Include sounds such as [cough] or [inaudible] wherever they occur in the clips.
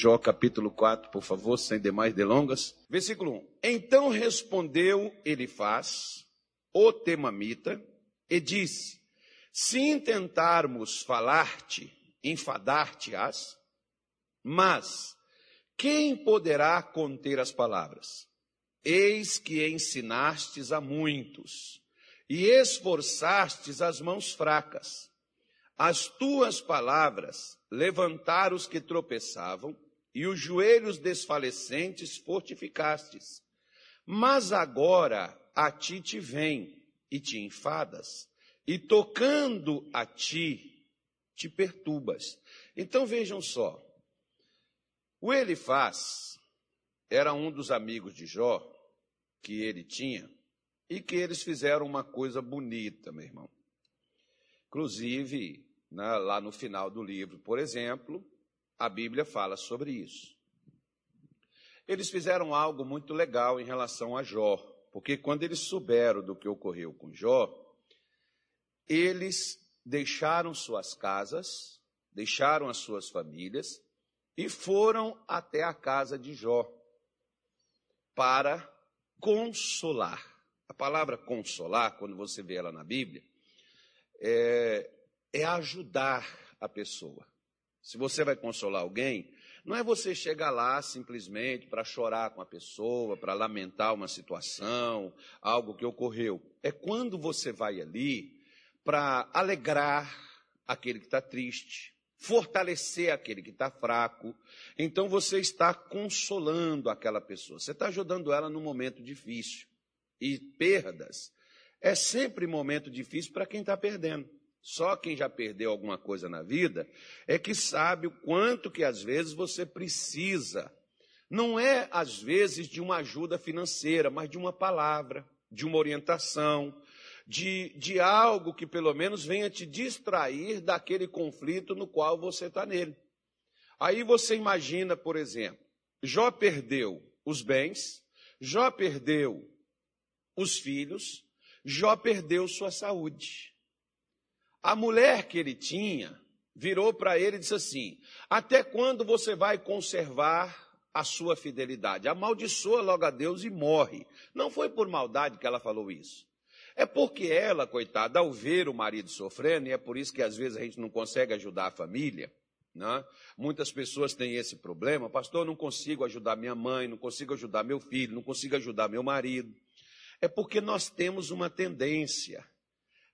Jó capítulo 4, por favor, sem demais delongas. Versículo 1. Então respondeu Elifaz, o temamita, e disse: Se intentarmos falar-te, enfadar-te-ás, mas quem poderá conter as palavras? Eis que ensinastes a muitos e esforçastes as mãos fracas. As tuas palavras levantaram os que tropeçavam e os joelhos desfalecentes fortificastes. Mas agora a ti te vem e te enfadas, e tocando a ti te perturbas. Então vejam só, o Elifaz era um dos amigos de Jó que ele tinha e que eles fizeram uma coisa bonita, meu irmão. Inclusive, né, lá no final do livro, por exemplo, a Bíblia fala sobre isso. Eles fizeram algo muito legal em relação a Jó, porque quando eles souberam do que ocorreu com Jó, eles deixaram suas casas, deixaram as suas famílias e foram até a casa de Jó para consolar. A palavra consolar, quando você vê ela na Bíblia, é, é ajudar a pessoa. Se você vai consolar alguém, não é você chegar lá simplesmente para chorar com a pessoa, para lamentar uma situação, algo que ocorreu. É quando você vai ali para alegrar aquele que está triste, fortalecer aquele que está fraco. Então você está consolando aquela pessoa, você está ajudando ela num momento difícil. E perdas é sempre momento difícil para quem está perdendo. Só quem já perdeu alguma coisa na vida é que sabe o quanto que às vezes você precisa. Não é às vezes de uma ajuda financeira, mas de uma palavra, de uma orientação, de, de algo que pelo menos venha te distrair daquele conflito no qual você está nele. Aí você imagina, por exemplo, Jó perdeu os bens, Jó perdeu os filhos, Jó perdeu sua saúde. A mulher que ele tinha virou para ele e disse assim: Até quando você vai conservar a sua fidelidade? Amaldiçoa logo a Deus e morre. Não foi por maldade que ela falou isso. É porque ela, coitada, ao ver o marido sofrendo, e é por isso que às vezes a gente não consegue ajudar a família, né? muitas pessoas têm esse problema, pastor, não consigo ajudar minha mãe, não consigo ajudar meu filho, não consigo ajudar meu marido. É porque nós temos uma tendência,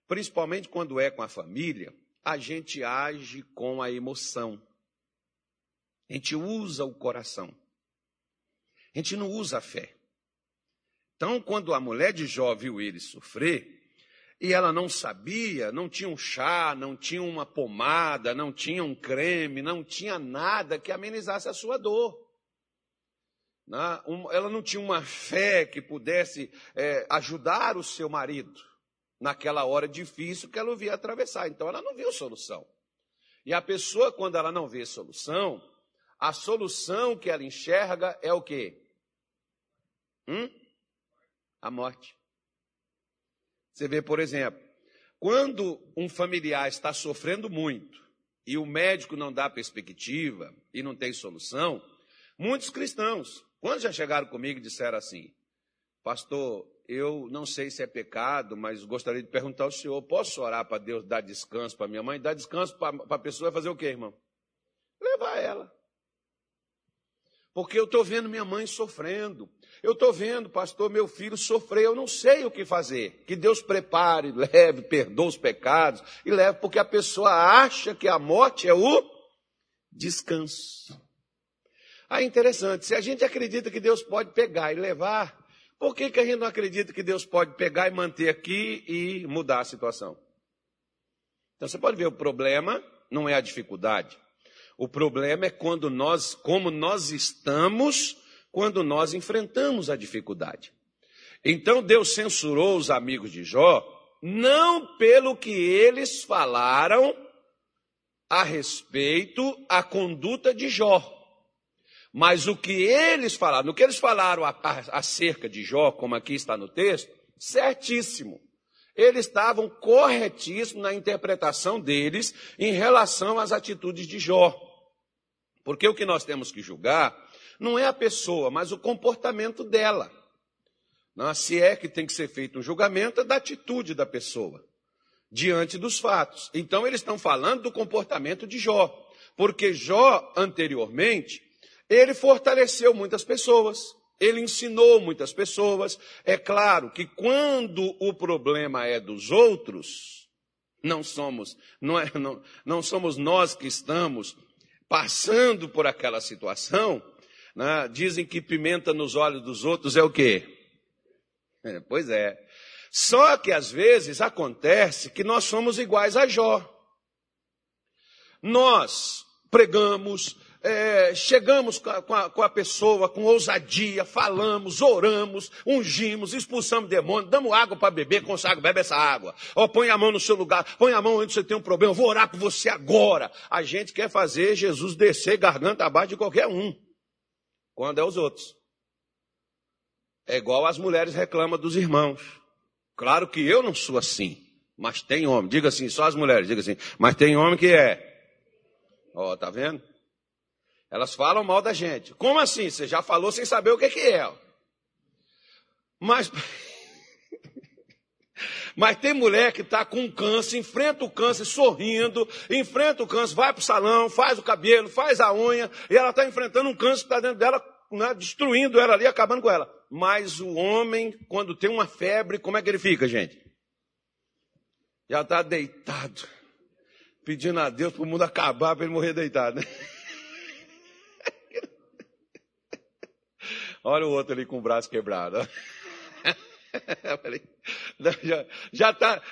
principalmente quando é com a família, a gente age com a emoção. A gente usa o coração. A gente não usa a fé. Então, quando a mulher de Jó viu ele sofrer, e ela não sabia, não tinha um chá, não tinha uma pomada, não tinha um creme, não tinha nada que amenizasse a sua dor. Ela não tinha uma fé que pudesse é, ajudar o seu marido naquela hora difícil que ela o via atravessar. Então ela não viu solução. E a pessoa, quando ela não vê solução, a solução que ela enxerga é o quê? Hum? a morte. Você vê, por exemplo, quando um familiar está sofrendo muito e o médico não dá perspectiva e não tem solução, muitos cristãos, quando já chegaram comigo e disseram assim, pastor, eu não sei se é pecado, mas gostaria de perguntar ao senhor, posso orar para Deus dar descanso para minha mãe? Dar descanso para a pessoa é fazer o quê, irmão? Levar ela. Porque eu estou vendo minha mãe sofrendo. Eu estou vendo, pastor, meu filho sofrer. Eu não sei o que fazer. Que Deus prepare, leve, perdoe os pecados e leve, porque a pessoa acha que a morte é o descanso. Ah, interessante. Se a gente acredita que Deus pode pegar e levar, por que, que a gente não acredita que Deus pode pegar e manter aqui e mudar a situação? Então você pode ver, o problema não é a dificuldade. O problema é quando nós, como nós estamos quando nós enfrentamos a dificuldade. Então Deus censurou os amigos de Jó, não pelo que eles falaram a respeito a conduta de Jó, mas o que eles falaram, o que eles falaram acerca de Jó, como aqui está no texto, certíssimo. Eles estavam corretíssimos na interpretação deles em relação às atitudes de Jó. Porque o que nós temos que julgar não é a pessoa, mas o comportamento dela. Se é que tem que ser feito um julgamento, é da atitude da pessoa diante dos fatos. Então, eles estão falando do comportamento de Jó, porque Jó, anteriormente, ele fortaleceu muitas pessoas, ele ensinou muitas pessoas. É claro que quando o problema é dos outros, não somos, não, é, não, não somos nós que estamos passando por aquela situação. Né? Dizem que pimenta nos olhos dos outros é o quê? É, pois é. Só que às vezes acontece que nós somos iguais a Jó. Nós pregamos, é, chegamos com a, com a, pessoa com ousadia, falamos, oramos, ungimos, expulsamos demônio, damos água para beber, consagra, bebe essa água. Ó, põe a mão no seu lugar, põe a mão onde você tem um problema, vou orar por você agora. A gente quer fazer Jesus descer garganta abaixo de qualquer um, quando é os outros. É igual as mulheres reclamam dos irmãos. Claro que eu não sou assim, mas tem homem. Diga assim, só as mulheres, diga assim, mas tem homem que é. Ó, tá vendo? Elas falam mal da gente. Como assim? Você já falou sem saber o que, que é. Mas, [laughs] mas tem mulher que está com câncer, enfrenta o câncer sorrindo, enfrenta o câncer, vai para o salão, faz o cabelo, faz a unha, e ela está enfrentando um câncer que está dentro dela, né, destruindo ela ali, acabando com ela. Mas o homem, quando tem uma febre, como é que ele fica, gente? Já está deitado, pedindo a Deus para o mundo acabar, para ele morrer deitado, né? [laughs] Olha o outro ali com o braço quebrado. [laughs] já está.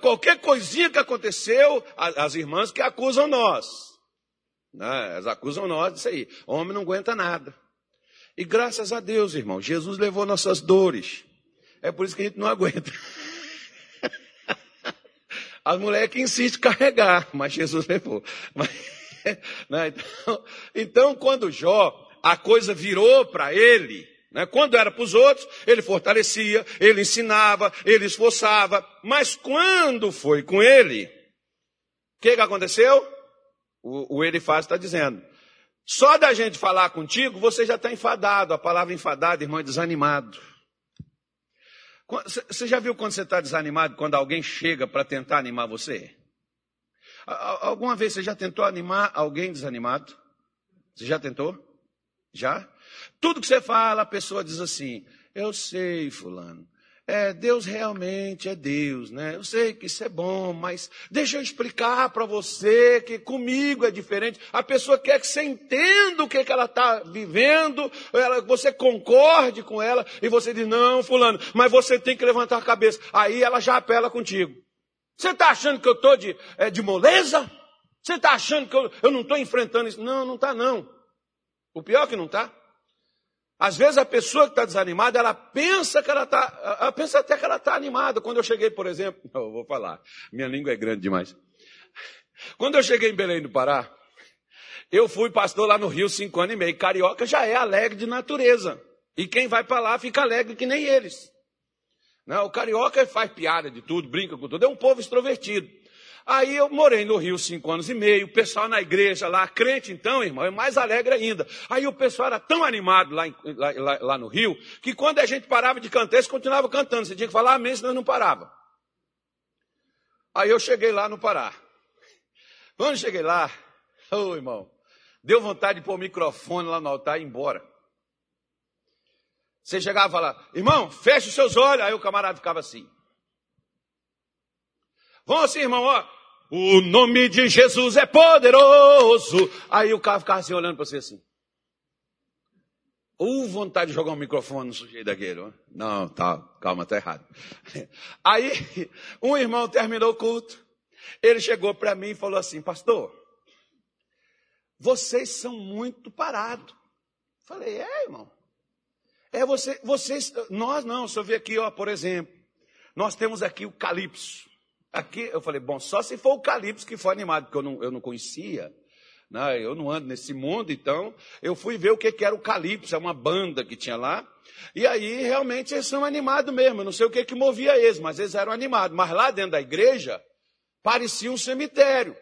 Qualquer coisinha que aconteceu, as irmãs que acusam nós. Né? Elas acusam nós disso aí. O homem não aguenta nada. E graças a Deus, irmão, Jesus levou nossas dores. É por isso que a gente não aguenta. [laughs] As mulheres que insistem em carregar, mas Jesus levou. [laughs] Mas, né? então, então, quando Jó a coisa virou para ele. Né? Quando era para os outros, ele fortalecia, ele ensinava, ele esforçava. Mas quando foi com ele, o que, que aconteceu? O, o Elifaz está dizendo. Só da gente falar contigo, você já está enfadado. A palavra enfadado, irmão, é desanimado. Você já viu quando você está desanimado, quando alguém chega para tentar animar você? Alguma vez você já tentou animar alguém desanimado? Você já tentou? Já? Tudo que você fala, a pessoa diz assim: Eu sei, Fulano. É, Deus realmente é Deus, né? Eu sei que isso é bom, mas deixa eu explicar para você que comigo é diferente. A pessoa quer que você entenda o que, que ela está vivendo, ela, você concorde com ela, e você diz, não, fulano, mas você tem que levantar a cabeça. Aí ela já apela contigo. Você está achando que eu estou de, é, de moleza? Você está achando que eu, eu não estou enfrentando isso? Não, não está não. O pior é que não está. Às vezes a pessoa que está desanimada, ela pensa que ela está, ela pensa até que ela está animada. Quando eu cheguei, por exemplo, [laughs] não, vou falar, minha língua é grande demais. Quando eu cheguei em Belém do Pará, eu fui pastor lá no Rio cinco anos e meio. Carioca já é alegre de natureza. E quem vai para lá fica alegre que nem eles. Não, o carioca faz piada de tudo, brinca com tudo. É um povo extrovertido. Aí eu morei no Rio cinco anos e meio, o pessoal na igreja lá, crente então, irmão, é mais alegre ainda. Aí o pessoal era tão animado lá, lá, lá, lá, no Rio, que quando a gente parava de cantar, eles continuavam cantando. Você tinha que falar amém, senão não parava. Aí eu cheguei lá no Pará. Quando cheguei lá, ô oh, irmão, deu vontade de pôr o microfone lá no altar e ir embora. Você chegava falava, irmão, feche os seus olhos. Aí o camarada ficava assim. Vamos assim, irmão, ó. O nome de Jesus é poderoso. Aí o cara ficava assim olhando para você assim. Ou vontade de jogar um microfone no sujeito daquele. Ó. Não, tá, calma, tá errado. [laughs] Aí, um irmão terminou o culto. Ele chegou para mim e falou assim, pastor, vocês são muito parados. Falei, é, irmão. É você, vocês, nós não, só vi aqui, ó, por exemplo, nós temos aqui o Calypso. Aqui eu falei, bom, só se for o Calypso que foi animado, porque eu não, eu não conhecia. Né? Eu não ando nesse mundo, então eu fui ver o que, que era o Calypso, é uma banda que tinha lá. E aí realmente eles são animados mesmo. Eu não sei o que, que movia eles, mas eles eram animados. Mas lá dentro da igreja parecia um cemitério.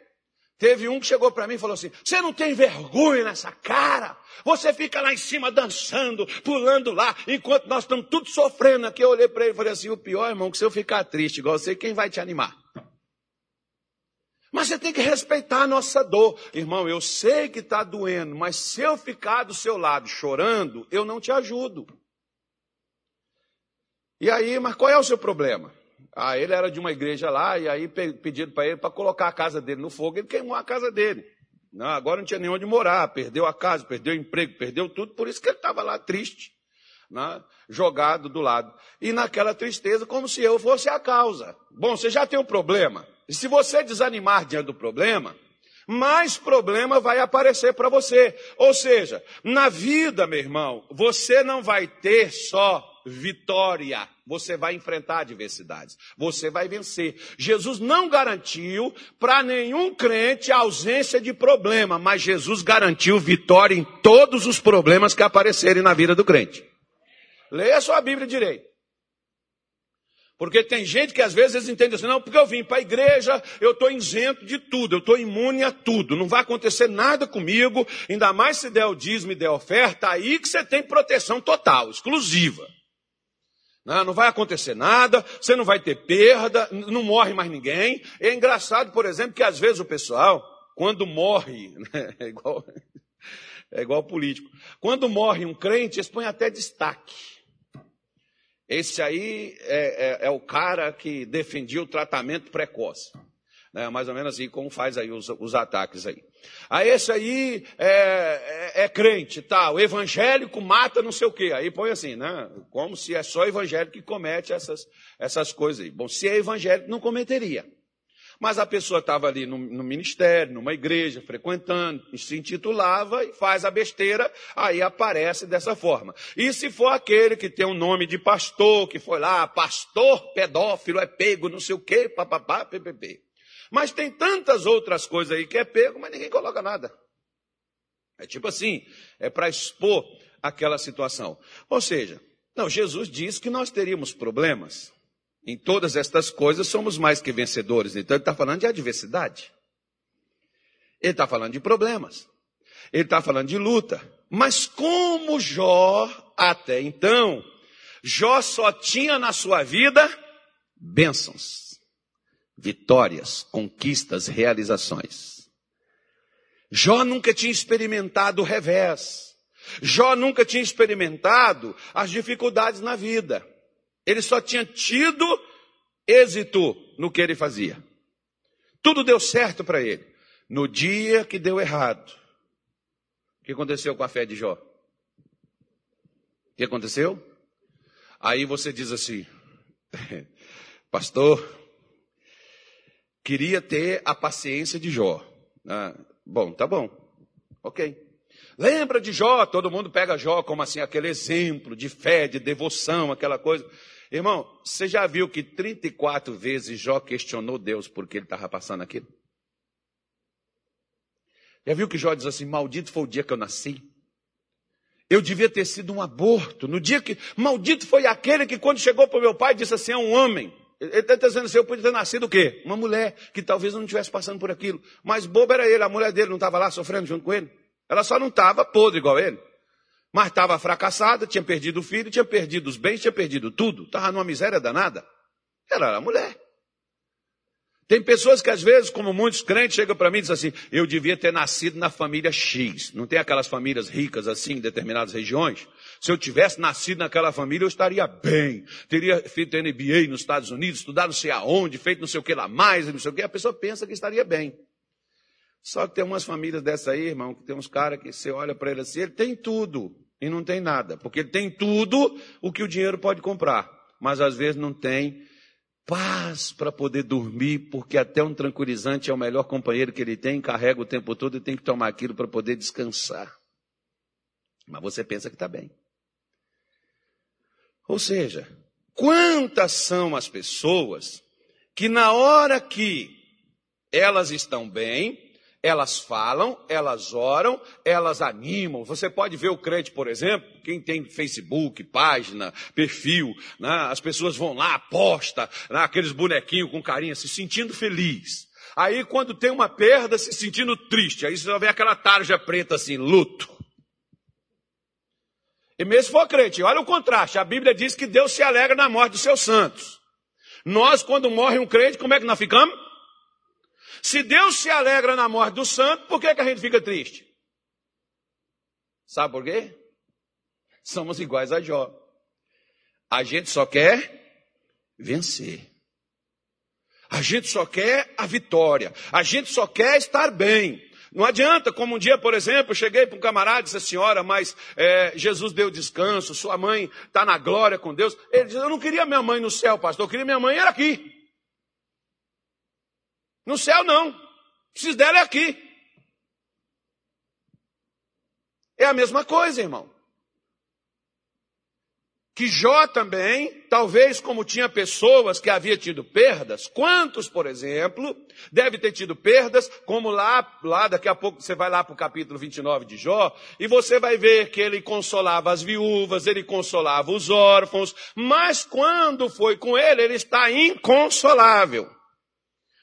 Teve um que chegou para mim e falou assim: Você não tem vergonha nessa cara? Você fica lá em cima dançando, pulando lá, enquanto nós estamos tudo sofrendo aqui. Eu olhei para ele e falei assim: O pior, irmão, que se eu ficar triste igual você, quem vai te animar? Mas você tem que respeitar a nossa dor. Irmão, eu sei que está doendo, mas se eu ficar do seu lado chorando, eu não te ajudo. E aí, mas qual é o seu problema? Ah, ele era de uma igreja lá, e aí pediram para ele para colocar a casa dele no fogo, ele queimou a casa dele. Não, agora não tinha nem onde morar, perdeu a casa, perdeu o emprego, perdeu tudo, por isso que ele estava lá triste, né, jogado do lado. E naquela tristeza, como se eu fosse a causa. Bom, você já tem um problema. E se você desanimar diante do problema, mais problema vai aparecer para você. Ou seja, na vida, meu irmão, você não vai ter só vitória. Você vai enfrentar adversidades. Você vai vencer. Jesus não garantiu para nenhum crente a ausência de problema, mas Jesus garantiu vitória em todos os problemas que aparecerem na vida do crente. Leia sua Bíblia direito. Porque tem gente que às vezes entende assim, não, porque eu vim para a igreja, eu estou isento de tudo, eu estou imune a tudo, não vai acontecer nada comigo, ainda mais se der o dízimo e der oferta, aí que você tem proteção total, exclusiva. Não, não vai acontecer nada, você não vai ter perda, não morre mais ninguém. É engraçado, por exemplo, que às vezes o pessoal, quando morre, [laughs] né, é igual, é igual político, quando morre um crente, eles põem até destaque. Esse aí é, é, é o cara que defendia o tratamento precoce. Né? Mais ou menos assim como faz aí os, os ataques aí. Aí esse aí é, é, é, crente, tá? O evangélico mata não sei o quê. Aí põe assim, né? Como se é só evangélico que comete essas, essas coisas aí. Bom, se é evangélico, não cometeria. Mas a pessoa estava ali no, no, ministério, numa igreja, frequentando, se intitulava e faz a besteira, aí aparece dessa forma. E se for aquele que tem o um nome de pastor, que foi lá, pastor pedófilo, é pego, não sei o quê, papapá, ppp. Mas tem tantas outras coisas aí que é pego, mas ninguém coloca nada. É tipo assim, é para expor aquela situação. Ou seja, não, Jesus disse que nós teríamos problemas. Em todas estas coisas somos mais que vencedores. Então ele está falando de adversidade. Ele está falando de problemas. Ele está falando de luta. Mas como Jó, até então, Jó só tinha na sua vida bênçãos, vitórias, conquistas, realizações. Jó nunca tinha experimentado o revés. Jó nunca tinha experimentado as dificuldades na vida. Ele só tinha tido êxito no que ele fazia. Tudo deu certo para ele. No dia que deu errado. O que aconteceu com a fé de Jó? O que aconteceu? Aí você diz assim, [laughs] pastor, queria ter a paciência de Jó. Ah, bom, tá bom. Ok. Lembra de Jó? Todo mundo pega Jó como assim, aquele exemplo de fé, de devoção, aquela coisa. Irmão, você já viu que 34 vezes Jó questionou Deus porque ele estava passando aquilo? Já viu que Jó diz assim: Maldito foi o dia que eu nasci? Eu devia ter sido um aborto. No dia que. Maldito foi aquele que, quando chegou para o meu pai, disse assim: É um homem. Ele está dizendo assim: Eu podia ter nascido o quê? Uma mulher que talvez não estivesse passando por aquilo. Mas bobo era ele, a mulher dele não estava lá sofrendo junto com ele. Ela só não estava podre igual ele. Mas estava fracassada, tinha perdido o filho, tinha perdido os bens, tinha perdido tudo. Estava numa miséria danada. Ela era mulher. Tem pessoas que às vezes, como muitos crentes, chegam para mim e dizem assim, eu devia ter nascido na família X. Não tem aquelas famílias ricas assim em determinadas regiões? Se eu tivesse nascido naquela família, eu estaria bem. Teria feito MBA nos Estados Unidos, estudado não sei aonde, feito não sei o que lá mais, não sei o que. A pessoa pensa que estaria bem. Só que tem umas famílias dessa aí, irmão, que tem uns caras que você olha para ele assim, ele tem tudo e não tem nada, porque ele tem tudo o que o dinheiro pode comprar, mas às vezes não tem paz para poder dormir, porque até um tranquilizante é o melhor companheiro que ele tem, carrega o tempo todo e tem que tomar aquilo para poder descansar. Mas você pensa que está bem. Ou seja, quantas são as pessoas que na hora que elas estão bem, elas falam, elas oram, elas animam. Você pode ver o crente, por exemplo, quem tem Facebook, página, perfil, né? as pessoas vão lá, aposta, né? aqueles bonequinhos com carinha, se sentindo feliz. Aí, quando tem uma perda, se sentindo triste. Aí você ver aquela tarja preta assim, luto. E mesmo se for crente, olha o contraste. A Bíblia diz que Deus se alegra na morte dos seus santos. Nós, quando morre um crente, como é que nós ficamos? Se Deus se alegra na morte do santo, por que, que a gente fica triste? Sabe por quê? Somos iguais a Jó. A gente só quer vencer. A gente só quer a vitória. A gente só quer estar bem. Não adianta, como um dia, por exemplo, eu cheguei para um camarada e disse, senhora, mas é, Jesus deu descanso, sua mãe está na glória com Deus. Ele disse, eu não queria minha mãe no céu, pastor, eu queria minha mãe era aqui. No céu não. Preciso dela é aqui. É a mesma coisa, irmão que Jó também, talvez como tinha pessoas que havia tido perdas, quantos, por exemplo, deve ter tido perdas, como lá, lá daqui a pouco você vai lá para o capítulo 29 de Jó, e você vai ver que ele consolava as viúvas, ele consolava os órfãos, mas quando foi com ele, ele está inconsolável.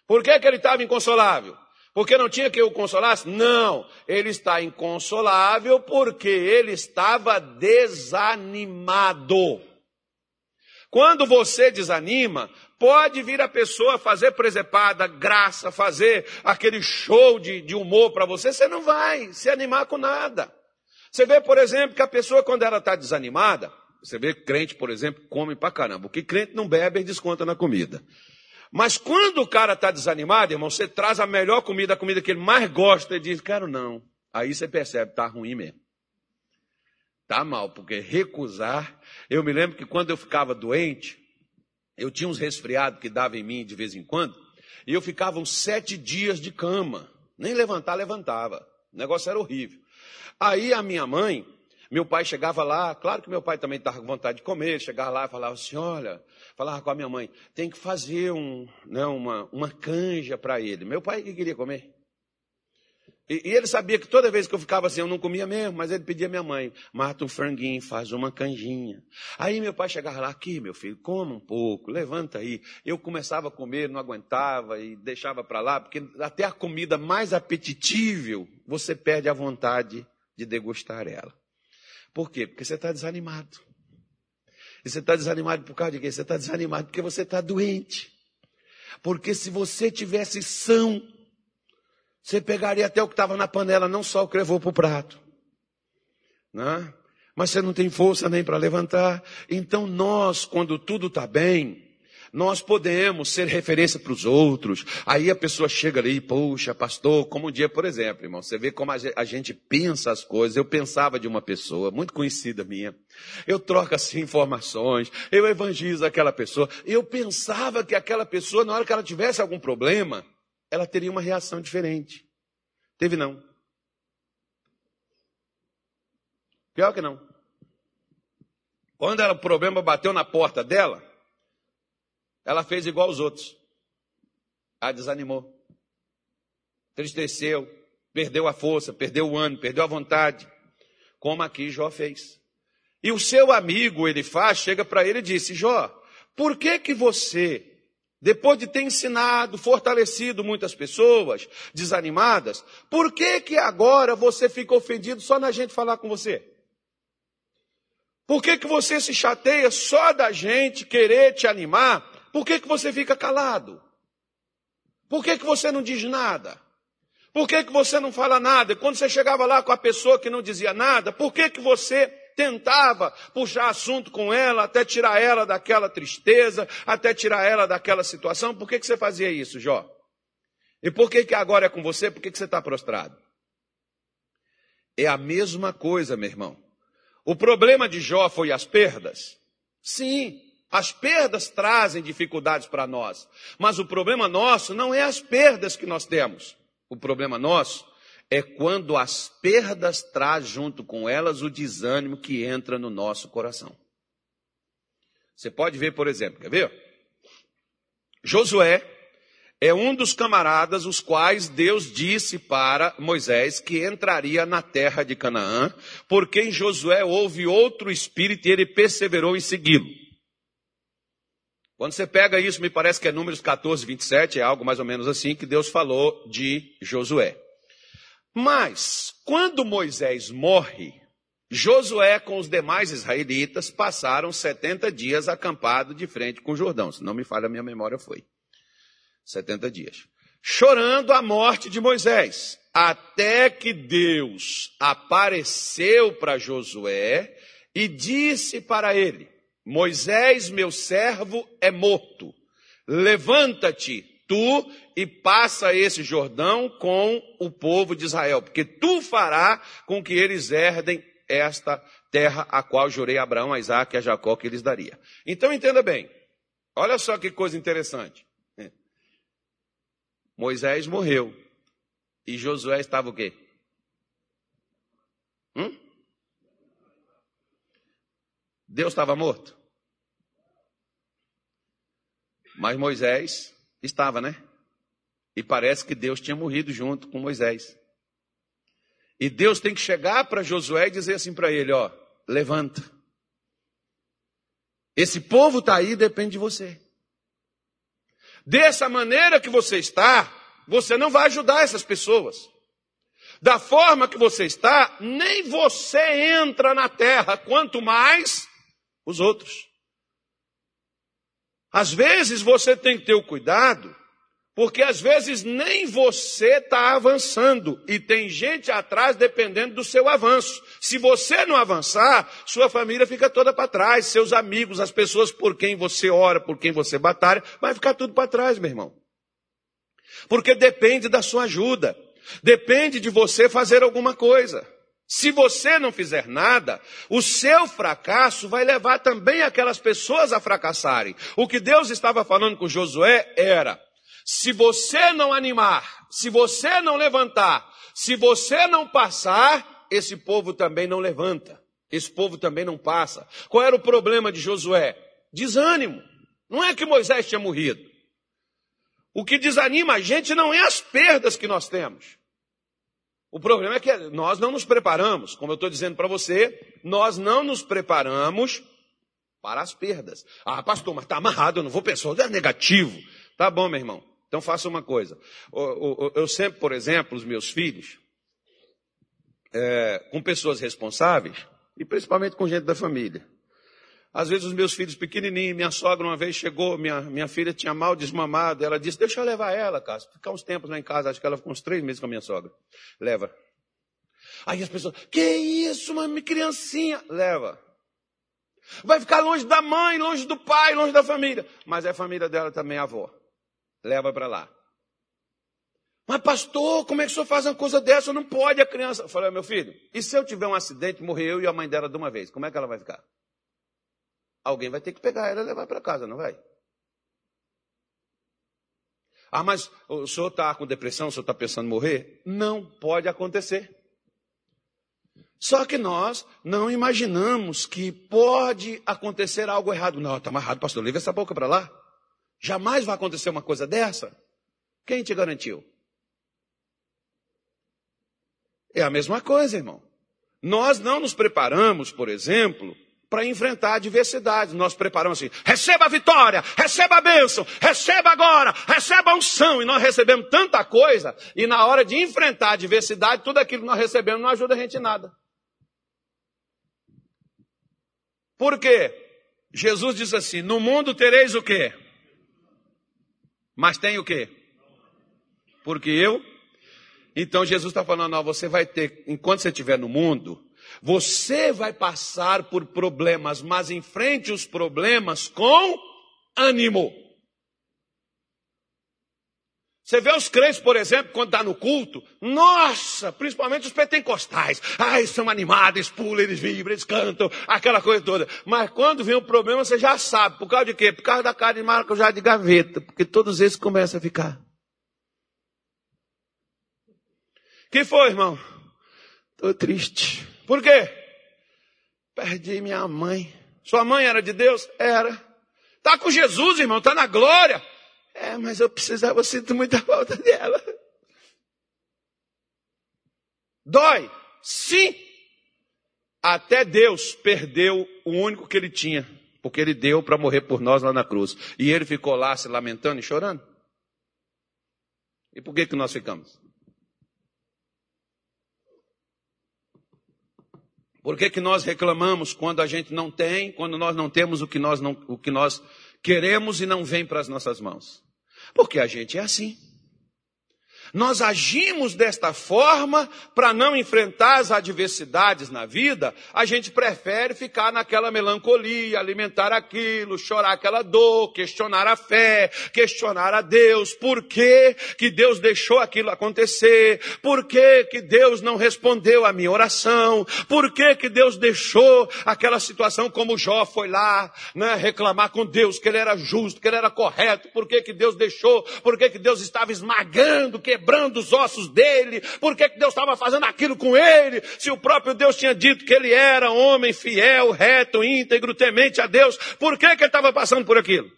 Por que, que ele estava inconsolável? Porque não tinha que o consolasse? Não, ele está inconsolável porque ele estava desanimado. Quando você desanima, pode vir a pessoa fazer presepada, graça, fazer aquele show de, de humor para você, você não vai se animar com nada. Você vê, por exemplo, que a pessoa, quando ela está desanimada, você vê crente, por exemplo, come pra caramba. O que crente não bebe, desconta na comida. Mas quando o cara está desanimado, irmão, você traz a melhor comida, a comida que ele mais gosta, e diz, quero não. Aí você percebe, tá ruim mesmo. Tá mal, porque recusar. Eu me lembro que quando eu ficava doente, eu tinha uns resfriados que dava em mim de vez em quando, e eu ficava uns sete dias de cama. Nem levantar, levantava. O negócio era horrível. Aí a minha mãe, meu pai chegava lá, claro que meu pai também estava com vontade de comer, chegava lá e falava assim, olha, falava com a minha mãe, tem que fazer um, né, uma, uma canja para ele. Meu pai que queria comer. E, e, ele sabia que toda vez que eu ficava assim, eu não comia mesmo, mas ele pedia à minha mãe, mata um franguinho, faz uma canjinha. Aí meu pai chegava lá, aqui meu filho, coma um pouco, levanta aí. Eu começava a comer, não aguentava e deixava para lá, porque até a comida mais apetitível, você perde a vontade de degustar ela. Por quê? Porque você está desanimado. E você está desanimado por causa de quê? Você está desanimado porque você está doente. Porque se você tivesse são, você pegaria até o que estava na panela, não só o que levou para o prato. Né? Mas você não tem força nem para levantar. Então nós, quando tudo está bem, nós podemos ser referência para os outros. Aí a pessoa chega ali, poxa, pastor, como um dia, por exemplo, irmão, você vê como a gente pensa as coisas. Eu pensava de uma pessoa muito conhecida minha. Eu troco assim informações, eu evangelizo aquela pessoa. Eu pensava que aquela pessoa, na hora que ela tivesse algum problema, ela teria uma reação diferente. Teve não. Pior que não. Quando ela, o problema bateu na porta dela, ela fez igual os outros. A desanimou. Tristeceu, perdeu a força, perdeu o ânimo, perdeu a vontade. Como aqui Jó fez. E o seu amigo ele faz, chega para ele e disse: Jó, por que que você, depois de ter ensinado, fortalecido muitas pessoas desanimadas, por que que agora você fica ofendido só na gente falar com você? Por que que você se chateia só da gente querer te animar por que, que você fica calado? Por que, que você não diz nada? Por que, que você não fala nada? Quando você chegava lá com a pessoa que não dizia nada, por que, que você tentava puxar assunto com ela, até tirar ela daquela tristeza, até tirar ela daquela situação? Por que, que você fazia isso, Jó? E por que, que agora é com você? Por que, que você está prostrado? É a mesma coisa, meu irmão. O problema de Jó foi as perdas? Sim. As perdas trazem dificuldades para nós, mas o problema nosso não é as perdas que nós temos. O problema nosso é quando as perdas trazem junto com elas o desânimo que entra no nosso coração. Você pode ver, por exemplo, quer ver? Josué é um dos camaradas os quais Deus disse para Moisés que entraria na terra de Canaã, porque em Josué houve outro espírito e ele perseverou em segui-lo. Quando você pega isso, me parece que é Números 14, 27, é algo mais ou menos assim que Deus falou de Josué. Mas, quando Moisés morre, Josué com os demais israelitas passaram 70 dias acampado de frente com o Jordão. Se não me falha a minha memória, foi 70 dias. Chorando a morte de Moisés, até que Deus apareceu para Josué e disse para ele: Moisés, meu servo, é morto. Levanta-te, tu, e passa esse Jordão com o povo de Israel, porque tu fará com que eles herdem esta terra a qual jurei a Abraão, a Isaac e a Jacó que lhes daria. Então entenda bem. Olha só que coisa interessante. Moisés morreu. E Josué estava o quê? Hum? Deus estava morto? Mas Moisés estava, né? E parece que Deus tinha morrido junto com Moisés. E Deus tem que chegar para Josué e dizer assim para ele: ó, levanta. Esse povo está aí, depende de você. Dessa maneira que você está, você não vai ajudar essas pessoas. Da forma que você está, nem você entra na terra, quanto mais os outros. Às vezes você tem que ter o cuidado porque às vezes nem você está avançando e tem gente atrás dependendo do seu avanço. Se você não avançar, sua família fica toda para trás, seus amigos, as pessoas por quem você ora, por quem você batalha, vai ficar tudo para trás, meu irmão. Porque depende da sua ajuda, depende de você fazer alguma coisa. Se você não fizer nada, o seu fracasso vai levar também aquelas pessoas a fracassarem. O que Deus estava falando com Josué era: se você não animar, se você não levantar, se você não passar, esse povo também não levanta. Esse povo também não passa. Qual era o problema de Josué? Desânimo. Não é que Moisés tinha morrido. O que desanima a gente não é as perdas que nós temos. O problema é que nós não nos preparamos. Como eu estou dizendo para você, nós não nos preparamos para as perdas. Ah, pastor, mas está amarrado, eu não vou pensar, é negativo. Tá bom, meu irmão. Então faça uma coisa. Eu sempre, por exemplo, os meus filhos, é, com pessoas responsáveis, e principalmente com gente da família. Às vezes os meus filhos pequenininhos, minha sogra uma vez chegou, minha, minha filha tinha mal desmamado, ela disse, deixa eu levar ela, cara, ficar uns tempos lá em casa, acho que ela ficou uns três meses com a minha sogra. Leva. Aí as pessoas, que isso, uma criancinha? Leva. Vai ficar longe da mãe, longe do pai, longe da família. Mas é a família dela também, a avó leva para lá. Mas pastor, como é que o senhor faz uma coisa dessa? Não pode a criança. Eu falei, meu filho, e se eu tiver um acidente, morrer eu e a mãe dela de uma vez, como é que ela vai ficar? Alguém vai ter que pegar ela e levar para casa, não vai? Ah, mas o senhor está com depressão, o senhor está pensando em morrer? Não pode acontecer. Só que nós não imaginamos que pode acontecer algo errado. Não, está amarrado, pastor, leva essa boca para lá. Jamais vai acontecer uma coisa dessa? Quem te garantiu? É a mesma coisa, irmão. Nós não nos preparamos, por exemplo, para enfrentar adversidades. Nós preparamos assim: receba a vitória, receba a bênção, receba agora, receba a unção. E nós recebemos tanta coisa, e na hora de enfrentar a adversidade, tudo aquilo que nós recebemos não ajuda a gente em nada. Por quê? Jesus diz assim: no mundo tereis o quê? Mas tem o quê? Porque eu. Então Jesus está falando, não, você vai ter, enquanto você estiver no mundo, você vai passar por problemas, mas enfrente os problemas com ânimo. Você vê os crentes, por exemplo, quando está no culto, nossa, principalmente os pentecostais, ai, são animados, eles pulam, eles vibram, eles cantam, aquela coisa toda. Mas quando vem o problema, você já sabe. Por causa de quê? Por causa da cara de já de gaveta, porque todos eles começam a ficar. que foi, irmão? Estou triste. Por quê? Perdi minha mãe. Sua mãe era de Deus? Era. Está com Jesus, irmão, está na glória. É, mas eu precisava, eu sinto muita falta dela. Dói? Sim. Até Deus perdeu o único que ele tinha, porque ele deu para morrer por nós lá na cruz. E ele ficou lá se lamentando e chorando? E por que, que nós ficamos? Por que, que nós reclamamos quando a gente não tem, quando nós não temos o que nós, não, o que nós queremos e não vem para as nossas mãos? Porque a gente é assim. Nós agimos desta forma para não enfrentar as adversidades na vida, a gente prefere ficar naquela melancolia, alimentar aquilo, chorar aquela dor, questionar a fé, questionar a Deus, por que, que Deus deixou aquilo acontecer, por que, que Deus não respondeu a minha oração, por que, que Deus deixou aquela situação como Jó foi lá, né, reclamar com Deus que ele era justo, que ele era correto, por que, que Deus deixou, por que, que Deus estava esmagando, que quebrando os ossos dele, por que Deus estava fazendo aquilo com ele, se o próprio Deus tinha dito que ele era homem fiel, reto, íntegro, temente a Deus, por que, que ele estava passando por aquilo?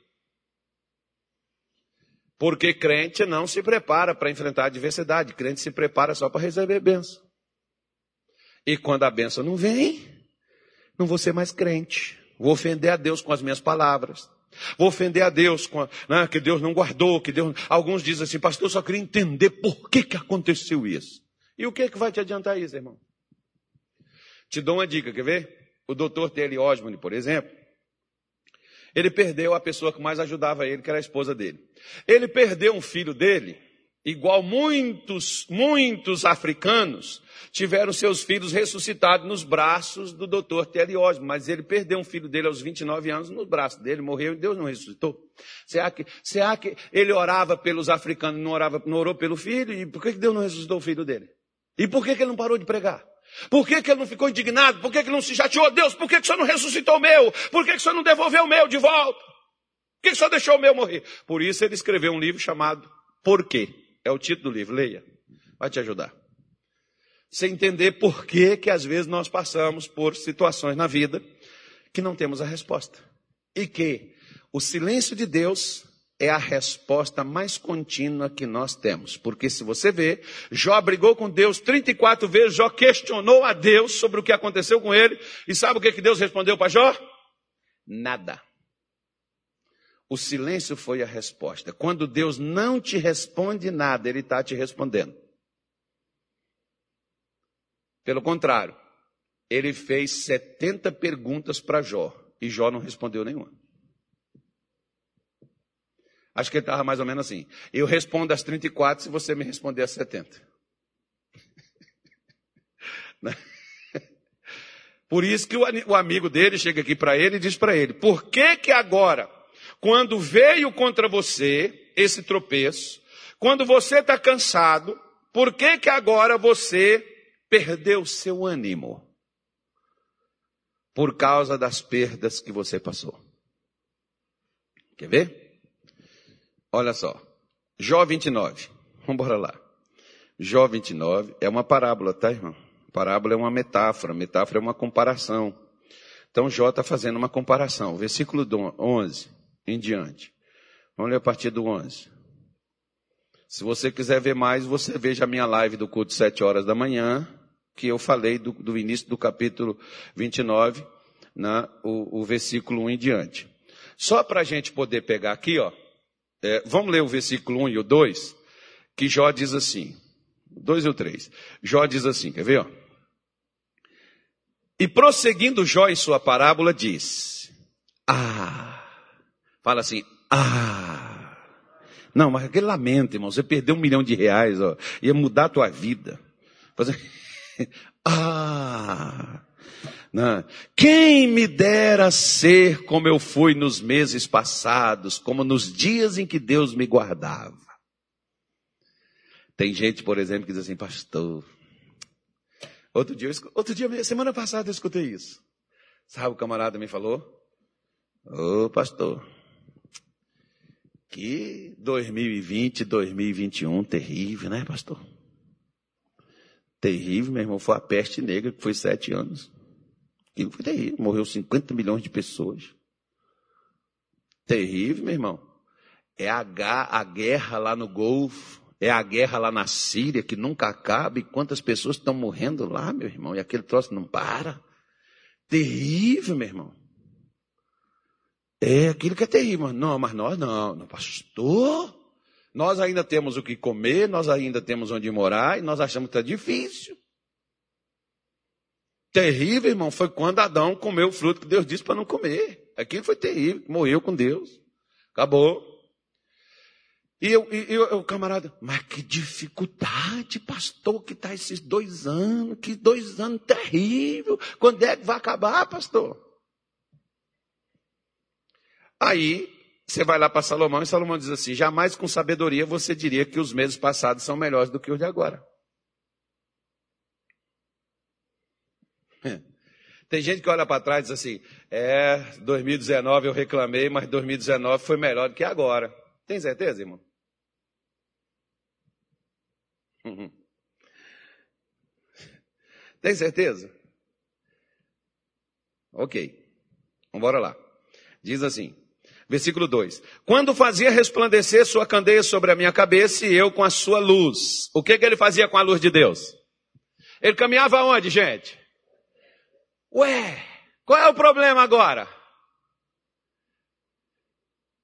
Porque crente não se prepara para enfrentar a adversidade, crente se prepara só para receber bênção. E quando a bênção não vem, não vou ser mais crente. Vou ofender a Deus com as minhas palavras. Vou ofender a Deus, a, né, que Deus não guardou, que Deus. Alguns dizem assim, pastor, eu só queria entender por que, que aconteceu isso. E o que, que vai te adiantar isso, irmão? Te dou uma dica, quer ver? O doutor Telly Osmond, por exemplo, ele perdeu a pessoa que mais ajudava ele, que era a esposa dele. Ele perdeu um filho dele, igual muitos, muitos africanos, tiveram seus filhos ressuscitados nos braços do doutor Telly Osmo, mas ele perdeu um filho dele aos 29 anos nos braços dele, morreu e Deus não ressuscitou. Será que, será que ele orava pelos africanos, não, orava, não orou pelo filho? E por que Deus não ressuscitou o filho dele? E por que ele não parou de pregar? Por que, que ele não ficou indignado? Por que, que ele não se chateou? Deus, por que, que o senhor não ressuscitou o meu? Por que, que o senhor não devolveu o meu de volta? Por que, que o senhor deixou o meu morrer? Por isso ele escreveu um livro chamado Por quê? É o título do livro, leia. Vai te ajudar você entender por que, que às vezes nós passamos por situações na vida que não temos a resposta. E que o silêncio de Deus é a resposta mais contínua que nós temos. Porque se você vê, Jó brigou com Deus 34 vezes, Jó questionou a Deus sobre o que aconteceu com ele. E sabe o que, que Deus respondeu para Jó? Nada. O silêncio foi a resposta. Quando Deus não te responde nada, Ele está te respondendo. Pelo contrário, ele fez 70 perguntas para Jó e Jó não respondeu nenhuma. Acho que ele estava mais ou menos assim. Eu respondo às 34 se você me responder às 70. [laughs] Né? Por isso que o amigo dele chega aqui para ele e diz para ele: Por que que agora, quando veio contra você esse tropeço, quando você está cansado, por que que agora você perdeu seu ânimo por causa das perdas que você passou. Quer ver? Olha só. Jó 29. Vamos embora lá. Jó 29 é uma parábola, tá, irmão? Parábola é uma metáfora, metáfora é uma comparação. Então Jó está fazendo uma comparação. Versículo 11 em diante. Vamos ler a partir do 11. Se você quiser ver mais, você veja a minha live do culto 7 horas da manhã, que eu falei do, do início do capítulo 29, né, o, o versículo 1 em diante. Só para a gente poder pegar aqui, ó, é, vamos ler o versículo 1 e o 2, que Jó diz assim, 2 e o 3. Jó diz assim, quer ver? Ó? E prosseguindo Jó em sua parábola, diz: Ah, fala assim, ah. Não, mas aquele lamento, irmão, você perdeu um milhão de reais, ó, ia mudar a tua vida. Fazer... [laughs] ah! Né? Quem me dera ser como eu fui nos meses passados, como nos dias em que Deus me guardava. Tem gente, por exemplo, que diz assim, pastor. Outro dia, outro dia, semana passada eu escutei isso. Sabe o camarada me falou? Ô pastor, que 2020, 2021 terrível, né, pastor? terrível, meu irmão, foi a peste negra, que foi sete anos. Aquilo foi terrível, morreu 50 milhões de pessoas. Terrível, meu irmão. É a, a guerra lá no Golfo, é a guerra lá na Síria, que nunca acaba, e quantas pessoas estão morrendo lá, meu irmão, e aquele troço não para. Terrível, meu irmão. É aquilo que é terrível. Não, mas nós não, não, pastor. Nós ainda temos o que comer, nós ainda temos onde morar e nós achamos que está difícil. Terrível, irmão, foi quando Adão comeu o fruto que Deus disse para não comer. Aquilo foi terrível, morreu com Deus. Acabou. E eu, e eu, o camarada, mas que dificuldade, pastor, que está esses dois anos, que dois anos terrível. Quando é que vai acabar, pastor? Aí, você vai lá para Salomão e Salomão diz assim: jamais com sabedoria você diria que os meses passados são melhores do que os de agora. [laughs] Tem gente que olha para trás e diz assim: é, 2019 eu reclamei, mas 2019 foi melhor do que agora. Tem certeza, irmão? Uhum. Tem certeza? Ok. Vamos lá. Diz assim, versículo 2: Quando fazia resplandecer sua candeia sobre a minha cabeça e eu com a sua luz. O que, que ele fazia com a luz de Deus? Ele caminhava onde, gente? Ué, qual é o problema agora?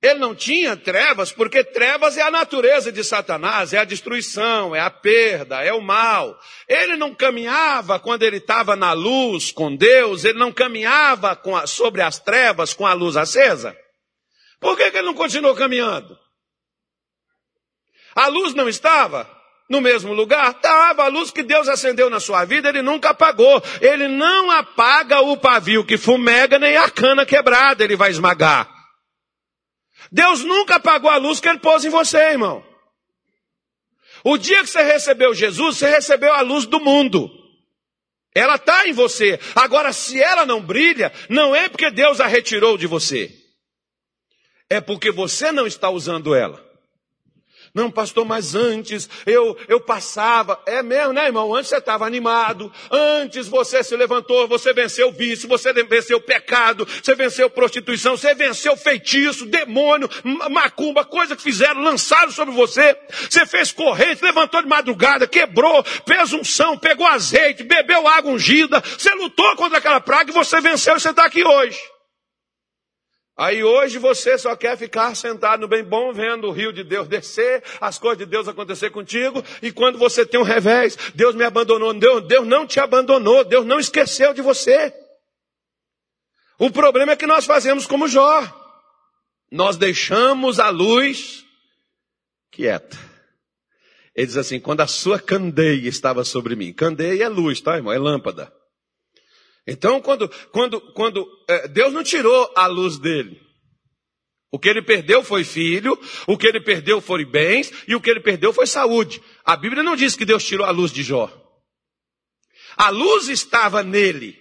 Ele não tinha trevas, porque trevas é a natureza de Satanás, é a destruição, é a perda, é o mal. Ele não caminhava quando ele estava na luz com Deus, ele não caminhava a, sobre as trevas com a luz acesa. Por que, que ele não continuou caminhando? A luz não estava? no mesmo lugar? Estava a luz que Deus acendeu na sua vida, ele nunca apagou. Ele não apaga o pavio que fumega, nem a cana quebrada, ele vai esmagar. Deus nunca apagou a luz que ele pôs em você, irmão. O dia que você recebeu Jesus, você recebeu a luz do mundo. Ela está em você. Agora, se ela não brilha, não é porque Deus a retirou de você. É porque você não está usando ela. Não, pastor, mas antes eu, eu passava. É mesmo, né, irmão? Antes você estava animado. Antes você se levantou, você venceu o vício, você venceu o pecado, você venceu prostituição, você venceu feitiço, demônio, macumba, coisa que fizeram, lançaram sobre você. Você fez corrente, levantou de madrugada, quebrou, fez unção, pegou azeite, bebeu água ungida. Você lutou contra aquela praga e você venceu e você está aqui hoje. Aí hoje você só quer ficar sentado no bem bom, vendo o rio de Deus descer, as coisas de Deus acontecer contigo, e quando você tem um revés, Deus me abandonou. Deus, Deus não te abandonou, Deus não esqueceu de você. O problema é que nós fazemos como Jó. Nós deixamos a luz quieta. Ele diz assim, quando a sua candeia estava sobre mim. Candeia é luz, tá, irmão? É lâmpada. Então, quando, quando, quando é, Deus não tirou a luz dele. O que ele perdeu foi filho, o que ele perdeu foi bens e o que ele perdeu foi saúde. A Bíblia não diz que Deus tirou a luz de Jó. A luz estava nele.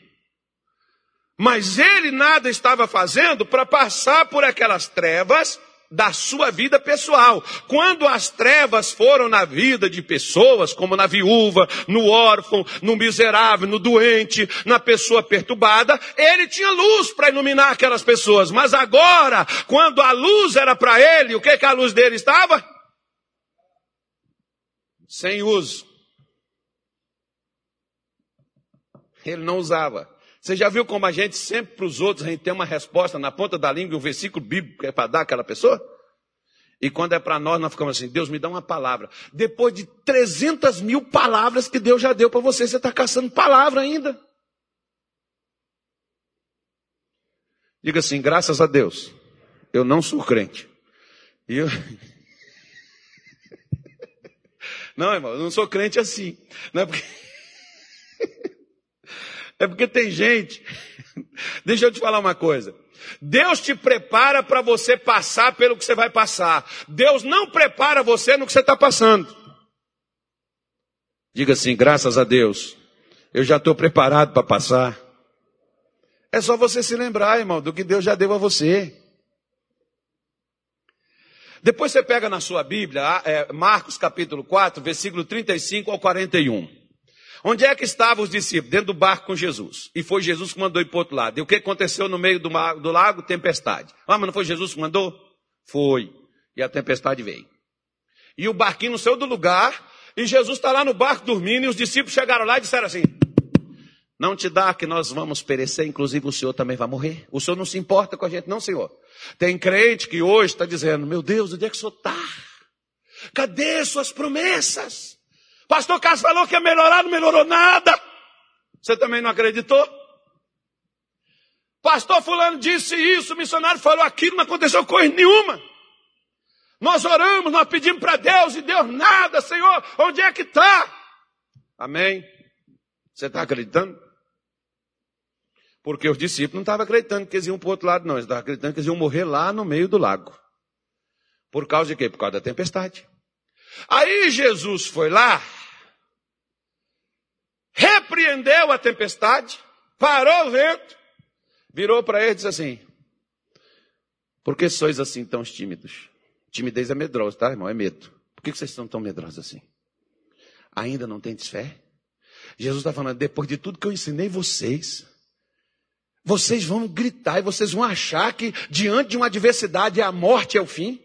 Mas ele nada estava fazendo para passar por aquelas trevas da sua vida pessoal. Quando as trevas foram na vida de pessoas, como na viúva, no órfão, no miserável, no doente, na pessoa perturbada, ele tinha luz para iluminar aquelas pessoas. Mas agora, quando a luz era para ele, o que, que a luz dele estava? Sem uso. Ele não usava. Você já viu como a gente sempre para os outros a gente tem uma resposta na ponta da língua, um versículo bíblico é para dar àquela pessoa? E quando é para nós, nós ficamos assim, Deus me dá uma palavra. Depois de 300 mil palavras que Deus já deu para você, você está caçando palavra ainda. Diga assim, graças a Deus, eu não sou crente. E eu... [laughs] Não, irmão, eu não sou crente assim. Não é porque... É porque tem gente. [laughs] Deixa eu te falar uma coisa. Deus te prepara para você passar pelo que você vai passar. Deus não prepara você no que você está passando. Diga assim, graças a Deus, eu já estou preparado para passar. É só você se lembrar, irmão, do que Deus já deu a você. Depois você pega na sua Bíblia, é, Marcos capítulo 4, versículo 35 ao 41. Onde é que estavam os discípulos? Dentro do barco com Jesus. E foi Jesus que mandou ir para o outro lado. E o que aconteceu no meio do, mar, do lago? Tempestade. Ah, mas não foi Jesus que mandou? Foi. E a tempestade veio. E o barquinho não saiu do lugar. E Jesus está lá no barco dormindo. E os discípulos chegaram lá e disseram assim: não te dá que nós vamos perecer, inclusive o Senhor também vai morrer. O Senhor não se importa com a gente, não, Senhor. Tem crente que hoje está dizendo, meu Deus, onde é que o Senhor está? Cadê suas promessas? Pastor Carlos falou que ia melhorar, não melhorou nada. Você também não acreditou? Pastor fulano disse isso, o missionário falou aquilo, não aconteceu coisa nenhuma. Nós oramos, nós pedimos para Deus e Deus nada, Senhor, onde é que está? Amém? Você está acreditando? Porque os discípulos não estavam acreditando que eles iam para o outro lado, não. Eles estavam acreditando que eles iam morrer lá no meio do lago. Por causa de quê? Por causa da tempestade. Aí Jesus foi lá, repreendeu a tempestade, parou o vento, virou para ele e disse assim: Por que sois assim tão tímidos? Timidez é medrosa, tá, irmão? É medo. Por que vocês estão tão medrosos assim? Ainda não tendes fé? Jesus está falando, depois de tudo que eu ensinei vocês, vocês vão gritar e vocês vão achar que diante de uma adversidade a morte é o fim?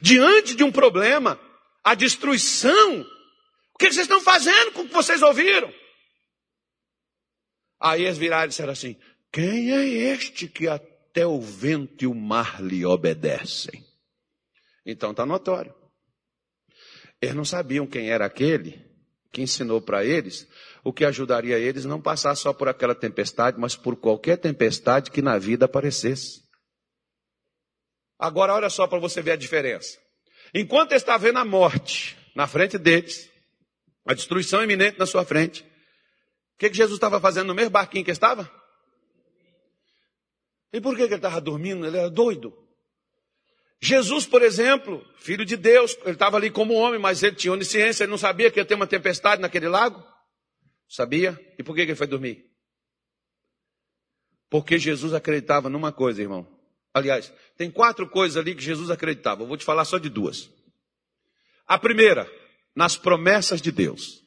Diante de um problema, a destruição, o que vocês estão fazendo com o que vocês ouviram? Aí eles viraram e disseram assim: Quem é este que até o vento e o mar lhe obedecem? Então está notório. Eles não sabiam quem era aquele que ensinou para eles o que ajudaria eles não passar só por aquela tempestade, mas por qualquer tempestade que na vida aparecesse. Agora olha só para você ver a diferença. Enquanto está vendo a morte na frente deles, a destruição iminente na sua frente, o que, que Jesus estava fazendo no mesmo barquinho que estava? E por que, que ele estava dormindo? Ele era doido. Jesus, por exemplo, filho de Deus, ele estava ali como homem, mas ele tinha onisciência, ele não sabia que ia ter uma tempestade naquele lago? Sabia? E por que, que ele foi dormir? Porque Jesus acreditava numa coisa, irmão. Aliás, tem quatro coisas ali que Jesus acreditava. Eu vou te falar só de duas. A primeira, nas promessas de Deus.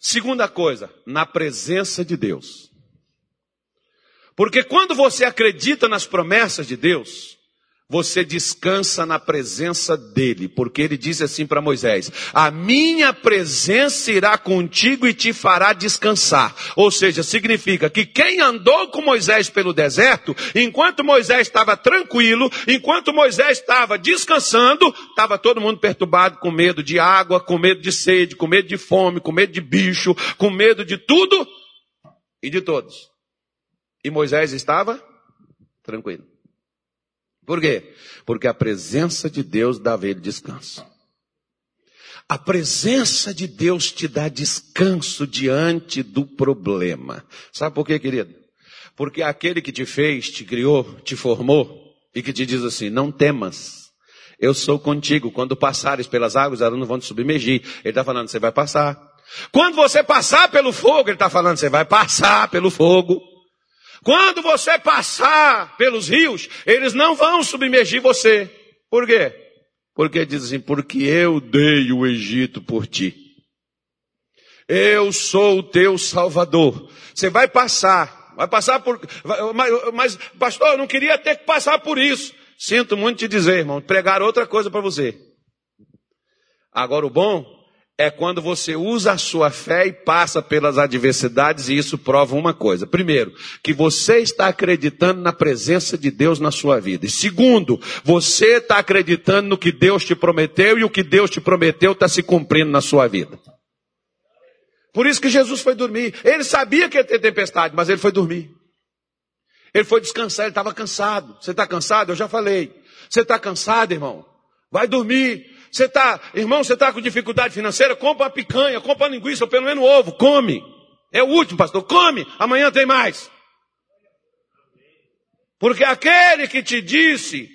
Segunda coisa, na presença de Deus. Porque quando você acredita nas promessas de Deus, você descansa na presença dele, porque ele disse assim para Moisés: A minha presença irá contigo e te fará descansar. Ou seja, significa que quem andou com Moisés pelo deserto, enquanto Moisés estava tranquilo, enquanto Moisés estava descansando, estava todo mundo perturbado com medo de água, com medo de sede, com medo de fome, com medo de bicho, com medo de tudo e de todos. E Moisés estava tranquilo. Por quê? Porque a presença de Deus dava ele descanso. A presença de Deus te dá descanso diante do problema. Sabe por quê, querido? Porque aquele que te fez, te criou, te formou e que te diz assim: não temas, eu sou contigo. Quando passares pelas águas, elas não vão te submergir. Ele está falando: você vai passar. Quando você passar pelo fogo, ele está falando: você vai passar pelo fogo. Quando você passar pelos rios, eles não vão submergir você. Por quê? Porque dizem, assim, porque eu dei o Egito por ti. Eu sou o teu salvador. Você vai passar, vai passar por, mas, mas pastor, eu não queria ter que passar por isso. Sinto muito te dizer, irmão, pregar outra coisa para você. Agora o bom é quando você usa a sua fé e passa pelas adversidades, e isso prova uma coisa. Primeiro, que você está acreditando na presença de Deus na sua vida. E segundo, você está acreditando no que Deus te prometeu e o que Deus te prometeu está se cumprindo na sua vida. Por isso que Jesus foi dormir. Ele sabia que ia ter tempestade, mas ele foi dormir. Ele foi descansar, ele estava cansado. Você está cansado? Eu já falei. Você está cansado, irmão? Vai dormir. Você está, irmão, você está com dificuldade financeira? Compra uma picanha, compra uma linguiça, ou pelo menos um ovo, come. É o último, pastor, come, amanhã tem mais. Porque aquele que te disse,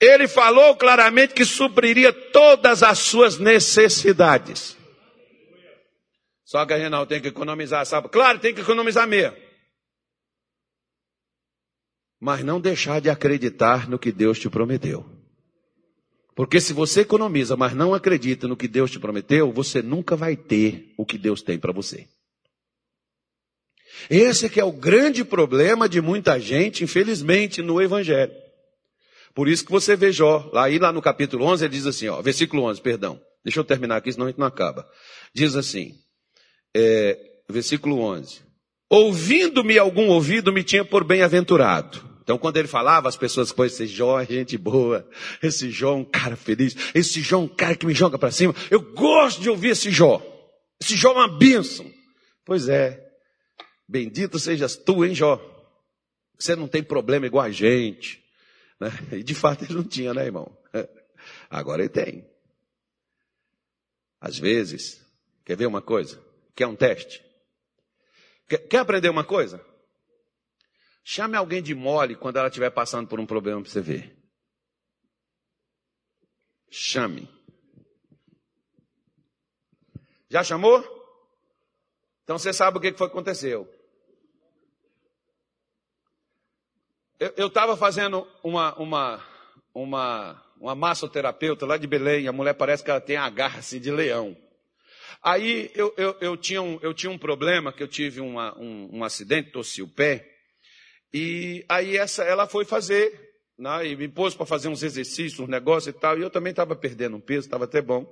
ele falou claramente que supriria todas as suas necessidades. Só que a tem que economizar, sabe? Claro, tem que economizar mesmo. Mas não deixar de acreditar no que Deus te prometeu. Porque se você economiza, mas não acredita no que Deus te prometeu, você nunca vai ter o que Deus tem para você. Esse é que é o grande problema de muita gente, infelizmente, no Evangelho. Por isso que você vê Jó, lá, aí lá no capítulo 11, ele diz assim, ó, versículo 11, perdão. Deixa eu terminar aqui, senão a gente não acaba. Diz assim, é, versículo 11. Ouvindo-me algum ouvido, me tinha por bem-aventurado. Então, quando ele falava, as pessoas, pô, esse Jó é gente boa, esse Jó é um cara feliz, esse Jó é um cara que me joga para cima. Eu gosto de ouvir esse Jó. Esse Jó é uma bênção. Pois é. Bendito sejas tu, hein, Jó? Você não tem problema igual a gente. Né? E de fato ele não tinha, né, irmão? [laughs] Agora ele tem. Às vezes, quer ver uma coisa? Quer um teste? Quer, quer aprender uma coisa? Chame alguém de mole quando ela estiver passando por um problema para você ver. Chame. Já chamou? Então você sabe o que foi que aconteceu. Eu estava fazendo uma, uma, uma, uma massoterapeuta lá de Belém, a mulher parece que ela tem a garra assim, de leão. Aí eu, eu, eu, tinha um, eu tinha um problema, que eu tive uma, um, um acidente, torci o pé, e aí essa, ela foi fazer, né, e me pôs para fazer uns exercícios, uns negócios e tal, e eu também estava perdendo um peso, estava até bom.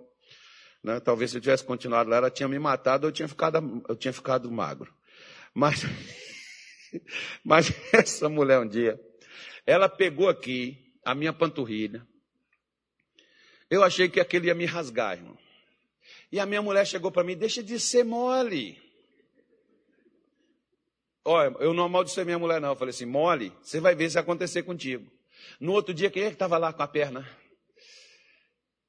Né, talvez se eu tivesse continuado lá, ela tinha me matado, eu tinha ficado, eu tinha ficado magro. Mas [laughs] Mas essa mulher um dia, ela pegou aqui a minha panturrilha. Eu achei que aquele ia me rasgar, irmão. E a minha mulher chegou para mim, deixa de ser mole. Olha, eu não amaldiçoei minha mulher, não. Eu falei assim, mole, você vai ver se acontecer contigo. No outro dia, quem é que estava lá com a perna?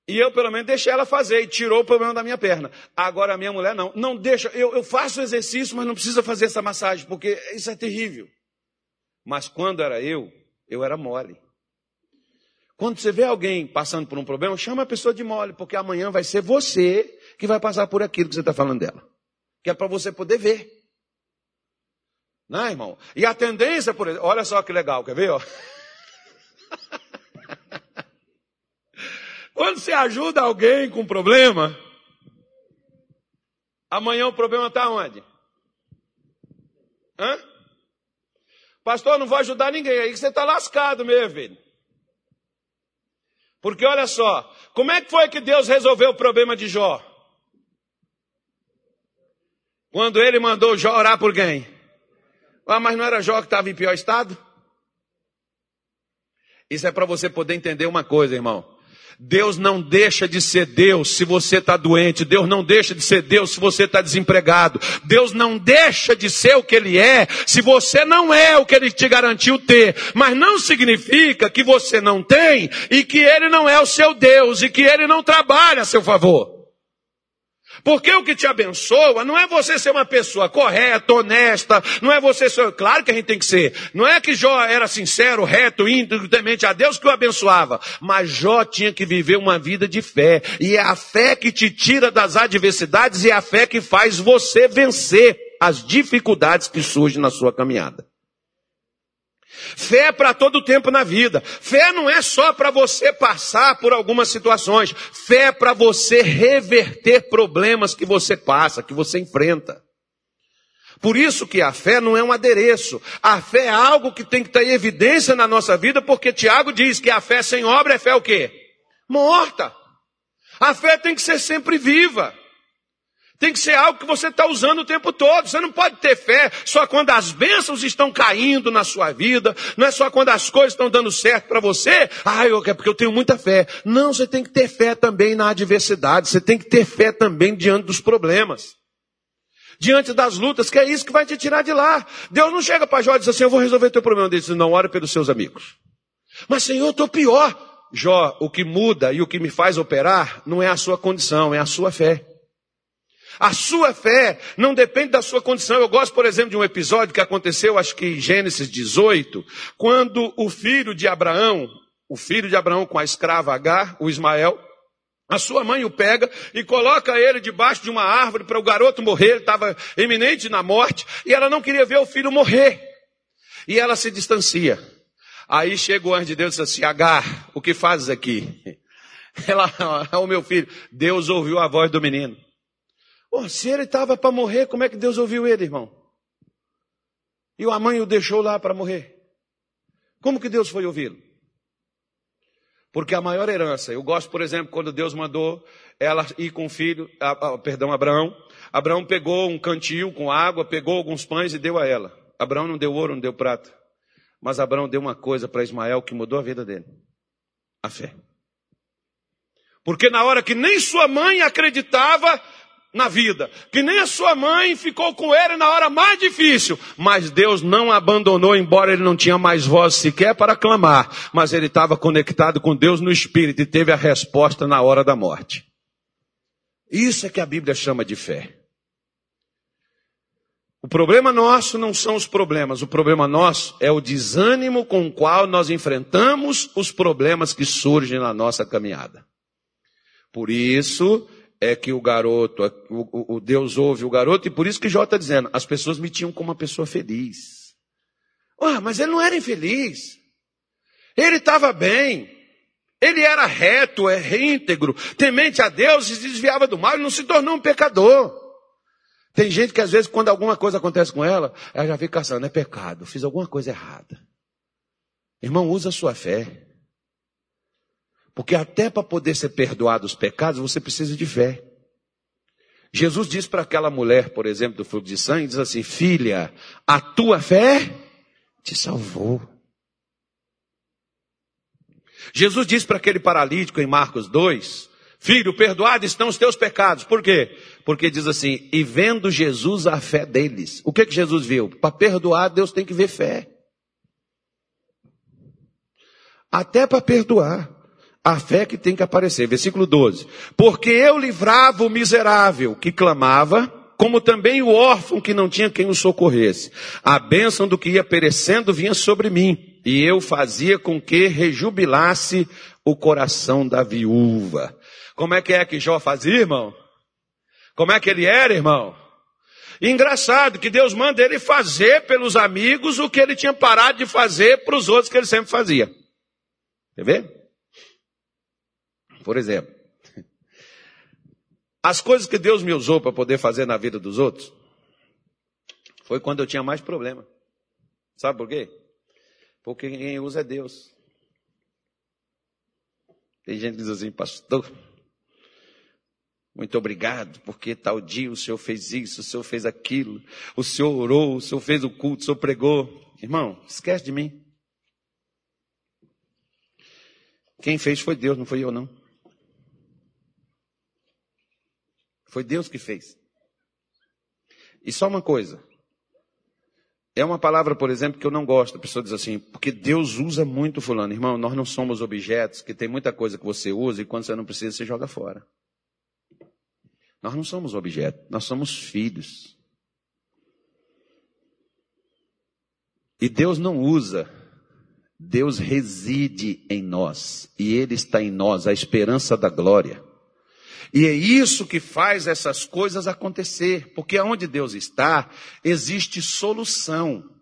E eu, pelo menos, deixei ela fazer e tirou o problema da minha perna. Agora a minha mulher não. Não deixa, eu, eu faço exercício, mas não precisa fazer essa massagem, porque isso é terrível. Mas quando era eu, eu era mole. Quando você vê alguém passando por um problema, chama a pessoa de mole, porque amanhã vai ser você que vai passar por aquilo que você está falando dela. Que é para você poder ver. Não, é, irmão? E a tendência, por exemplo, olha só que legal, quer ver? Ó? [laughs] Quando você ajuda alguém com problema, amanhã o problema está onde? Hã? Pastor, não vou ajudar ninguém. Aí você está lascado mesmo, filho. Porque olha só, como é que foi que Deus resolveu o problema de Jó? Quando ele mandou Jó orar por quem? Ah, mas não era Jó que estava em pior estado? Isso é para você poder entender uma coisa, irmão. Deus não deixa de ser Deus se você está doente. Deus não deixa de ser Deus se você está desempregado. Deus não deixa de ser o que Ele é se você não é o que Ele te garantiu ter. Mas não significa que você não tem e que Ele não é o seu Deus e que Ele não trabalha a seu favor. Porque o que te abençoa não é você ser uma pessoa correta, honesta, não é você ser, claro que a gente tem que ser. Não é que Jó era sincero, reto, íntegro, temente a Deus que o abençoava, mas Jó tinha que viver uma vida de fé. E é a fé que te tira das adversidades e é a fé que faz você vencer as dificuldades que surgem na sua caminhada. Fé é para todo tempo na vida. Fé não é só para você passar por algumas situações. Fé é para você reverter problemas que você passa, que você enfrenta. Por isso que a fé não é um adereço. A fé é algo que tem que ter evidência na nossa vida, porque Tiago diz que a fé sem obra é fé o quê? Morta. A fé tem que ser sempre viva. Tem que ser algo que você está usando o tempo todo. Você não pode ter fé só quando as bênçãos estão caindo na sua vida. Não é só quando as coisas estão dando certo para você. Ah, eu, é porque eu tenho muita fé. Não, você tem que ter fé também na adversidade. Você tem que ter fé também diante dos problemas. Diante das lutas, que é isso que vai te tirar de lá. Deus não chega para Jó e diz assim, eu vou resolver teu problema. Ele diz, não, ore pelos seus amigos. Mas Senhor, eu estou pior. Jó, o que muda e o que me faz operar não é a sua condição, é a sua fé. A sua fé não depende da sua condição. Eu gosto, por exemplo, de um episódio que aconteceu, acho que em Gênesis 18, quando o filho de Abraão, o filho de Abraão com a escrava Agar, o Ismael, a sua mãe o pega e coloca ele debaixo de uma árvore para o garoto morrer. Ele estava eminente na morte e ela não queria ver o filho morrer. E ela se distancia. Aí chega o anjo de Deus e diz assim: Agar, o que fazes aqui? [laughs] Ela, o meu filho, Deus ouviu a voz do menino. Oh, se ele estava para morrer, como é que Deus ouviu ele, irmão? E a mãe o deixou lá para morrer. Como que Deus foi ouvi-lo? Porque a maior herança, eu gosto, por exemplo, quando Deus mandou ela ir com o filho, a, a, perdão, Abraão. Abraão pegou um cantil com água, pegou alguns pães e deu a ela. Abraão não deu ouro, não deu prata. Mas Abraão deu uma coisa para Ismael que mudou a vida dele: a fé. Porque na hora que nem sua mãe acreditava na vida, que nem a sua mãe ficou com ele na hora mais difícil, mas Deus não abandonou, embora ele não tinha mais voz sequer para clamar, mas ele estava conectado com Deus no espírito e teve a resposta na hora da morte. Isso é que a Bíblia chama de fé. O problema nosso não são os problemas, o problema nosso é o desânimo com o qual nós enfrentamos os problemas que surgem na nossa caminhada. Por isso é que o garoto, o, o Deus ouve o garoto, e por isso que Jó está dizendo, as pessoas me tinham como uma pessoa feliz. Ah, mas ele não era infeliz. Ele estava bem. Ele era reto, é íntegro, temente a Deus e se desviava do mal, ele não se tornou um pecador. Tem gente que às vezes, quando alguma coisa acontece com ela, ela já fica caçando, é pecado, fiz alguma coisa errada. Irmão, usa a sua fé. Porque até para poder ser perdoado os pecados, você precisa de fé. Jesus diz para aquela mulher, por exemplo, do fluxo de sangue, diz assim, filha, a tua fé te salvou. Jesus diz para aquele paralítico em Marcos 2, Filho, perdoado estão os teus pecados. Por quê? Porque diz assim, e vendo Jesus a fé deles. O que que Jesus viu? Para perdoar, Deus tem que ver fé. Até para perdoar. A fé que tem que aparecer. Versículo 12. Porque eu livrava o miserável que clamava, como também o órfão que não tinha quem o socorresse. A bênção do que ia perecendo vinha sobre mim, e eu fazia com que rejubilasse o coração da viúva. Como é que é que Jó fazia, irmão? Como é que ele era, irmão? engraçado que Deus manda ele fazer pelos amigos o que ele tinha parado de fazer para os outros que ele sempre fazia. Quer ver? Por exemplo, as coisas que Deus me usou para poder fazer na vida dos outros foi quando eu tinha mais problema. Sabe por quê? Porque quem usa é Deus. Tem gente que diz assim, pastor, muito obrigado, porque tal dia o Senhor fez isso, o Senhor fez aquilo, o Senhor orou, o Senhor fez o culto, o Senhor pregou. Irmão, esquece de mim. Quem fez foi Deus, não foi eu não. Foi Deus que fez. E só uma coisa. É uma palavra, por exemplo, que eu não gosto. A pessoa diz assim, porque Deus usa muito fulano. Irmão, nós não somos objetos, que tem muita coisa que você usa e quando você não precisa, você joga fora. Nós não somos objeto, nós somos filhos. E Deus não usa, Deus reside em nós, e Ele está em nós, a esperança da glória. E é isso que faz essas coisas acontecer, porque onde Deus está, existe solução.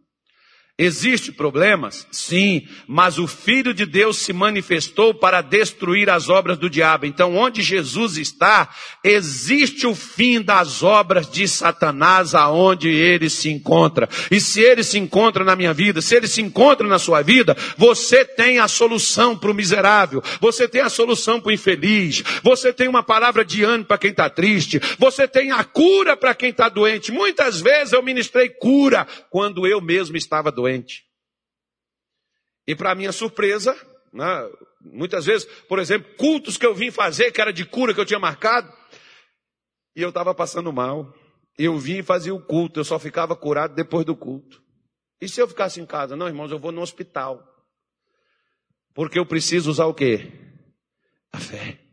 Existem problemas? Sim, mas o Filho de Deus se manifestou para destruir as obras do diabo. Então, onde Jesus está, existe o fim das obras de Satanás aonde ele se encontra. E se ele se encontra na minha vida, se ele se encontra na sua vida, você tem a solução para o miserável, você tem a solução para o infeliz, você tem uma palavra de ânimo para quem está triste, você tem a cura para quem está doente. Muitas vezes eu ministrei cura quando eu mesmo estava doente doente. E para minha surpresa, né, muitas vezes, por exemplo, cultos que eu vim fazer, que era de cura que eu tinha marcado, e eu estava passando mal. Eu vim fazia o culto, eu só ficava curado depois do culto. E se eu ficasse em casa? Não, irmãos, eu vou no hospital. Porque eu preciso usar o quê? A fé.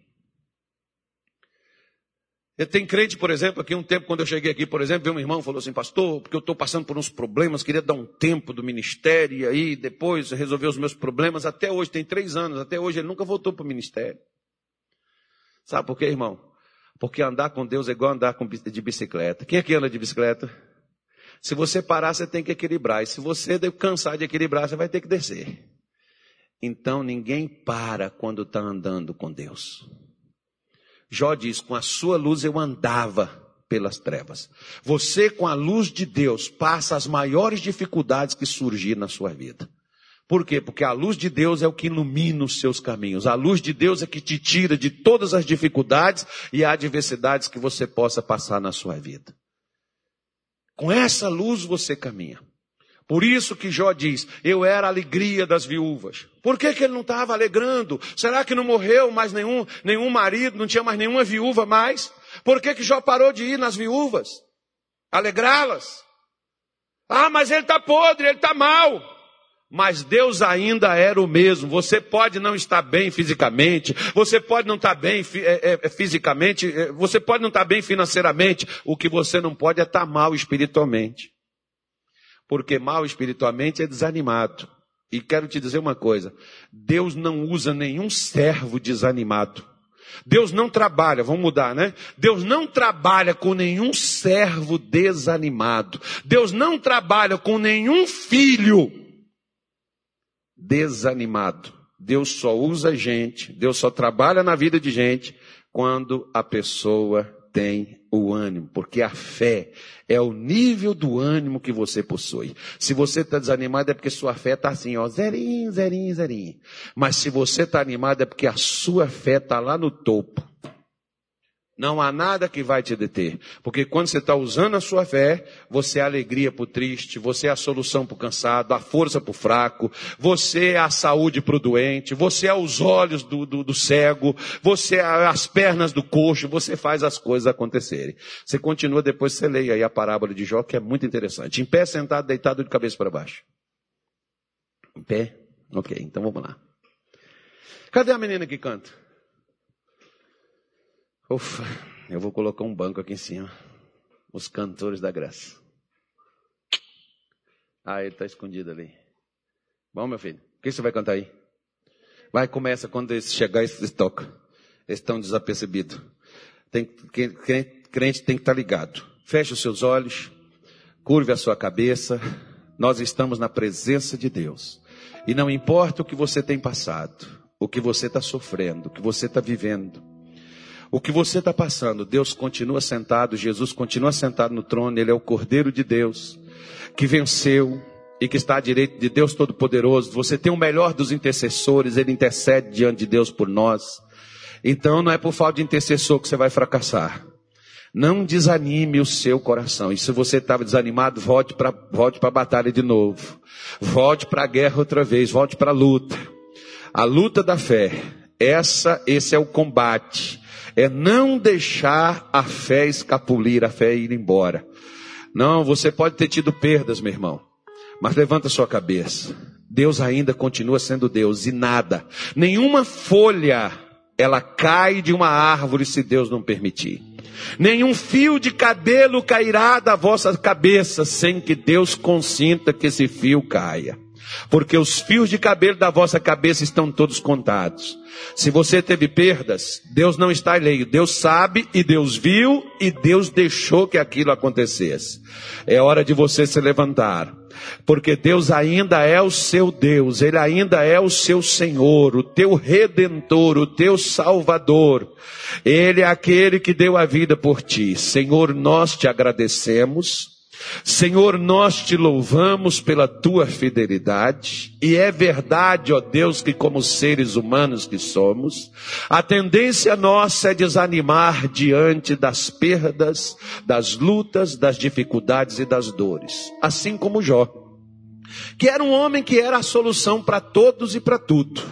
Tem crente, por exemplo, aqui um tempo, quando eu cheguei aqui, por exemplo, veio um irmão e falou assim, pastor, porque eu estou passando por uns problemas, queria dar um tempo do ministério, e aí depois resolver os meus problemas, até hoje, tem três anos, até hoje ele nunca voltou para o ministério. Sabe por quê, irmão? Porque andar com Deus é igual andar de bicicleta. Quem aqui anda de bicicleta? Se você parar, você tem que equilibrar. E se você cansar de equilibrar, você vai ter que descer. Então ninguém para quando está andando com Deus. Jó diz: com a sua luz eu andava pelas trevas. Você, com a luz de Deus, passa as maiores dificuldades que surgir na sua vida. Por quê? Porque a luz de Deus é o que ilumina os seus caminhos. A luz de Deus é que te tira de todas as dificuldades e adversidades que você possa passar na sua vida. Com essa luz você caminha. Por isso que Jó diz, eu era a alegria das viúvas. Por que, que ele não estava alegrando? Será que não morreu mais nenhum, nenhum marido, não tinha mais nenhuma viúva mais? Por que, que Jó parou de ir nas viúvas? Alegrá-las? Ah, mas ele está podre, ele está mal mas Deus ainda era o mesmo. Você pode não estar bem fisicamente, você pode não estar bem é, é, fisicamente, é, você pode não estar bem financeiramente. O que você não pode é estar mal espiritualmente. Porque mal espiritualmente é desanimado. E quero te dizer uma coisa: Deus não usa nenhum servo desanimado. Deus não trabalha, vamos mudar, né? Deus não trabalha com nenhum servo desanimado. Deus não trabalha com nenhum filho desanimado. Deus só usa gente, Deus só trabalha na vida de gente quando a pessoa tem o ânimo, porque a fé é o nível do ânimo que você possui. Se você está desanimado é porque sua fé está assim, ó, zerinho, zerinho, zerinho. Mas se você está animado é porque a sua fé está lá no topo. Não há nada que vai te deter. Porque quando você está usando a sua fé, você é a alegria para o triste, você é a solução para o cansado, a força para o fraco, você é a saúde para o doente, você é os olhos do, do, do cego, você é as pernas do coxo, você faz as coisas acontecerem. Você continua, depois você leia aí a parábola de Jó, que é muito interessante. Em pé, sentado, deitado de cabeça para baixo. Em pé? Ok, então vamos lá. Cadê a menina que canta? Ufa, eu vou colocar um banco aqui em cima. Os cantores da graça. Ah, ele está escondido ali. Bom, meu filho, o que você vai cantar aí? Vai, começa. Quando eles chegar, eles tocam. Eles estão desapercebidos. Tem, crente tem que estar tá ligado. Feche os seus olhos. Curve a sua cabeça. Nós estamos na presença de Deus. E não importa o que você tem passado, o que você está sofrendo, o que você está vivendo. O que você está passando, Deus continua sentado, Jesus continua sentado no trono, Ele é o Cordeiro de Deus, que venceu e que está à direita de Deus Todo-Poderoso. Você tem o melhor dos intercessores, Ele intercede diante de Deus por nós. Então não é por falta de intercessor que você vai fracassar. Não desanime o seu coração. E se você estava desanimado, volte para volte a batalha de novo. Volte para a guerra outra vez, volte para a luta. A luta da fé. Essa, esse é o combate é não deixar a fé escapulir, a fé ir embora. Não, você pode ter tido perdas, meu irmão, mas levanta sua cabeça. Deus ainda continua sendo Deus e nada, nenhuma folha ela cai de uma árvore se Deus não permitir. Nenhum fio de cabelo cairá da vossa cabeça sem que Deus consinta que esse fio caia. Porque os fios de cabelo da vossa cabeça estão todos contados. Se você teve perdas, Deus não está alheio. Deus sabe e Deus viu e Deus deixou que aquilo acontecesse. É hora de você se levantar. Porque Deus ainda é o seu Deus, Ele ainda é o seu Senhor, o teu redentor, o teu salvador. Ele é aquele que deu a vida por ti. Senhor, nós te agradecemos Senhor, nós te louvamos pela tua fidelidade, e é verdade, ó Deus, que como seres humanos que somos, a tendência nossa é desanimar diante das perdas, das lutas, das dificuldades e das dores, assim como Jó, que era um homem que era a solução para todos e para tudo.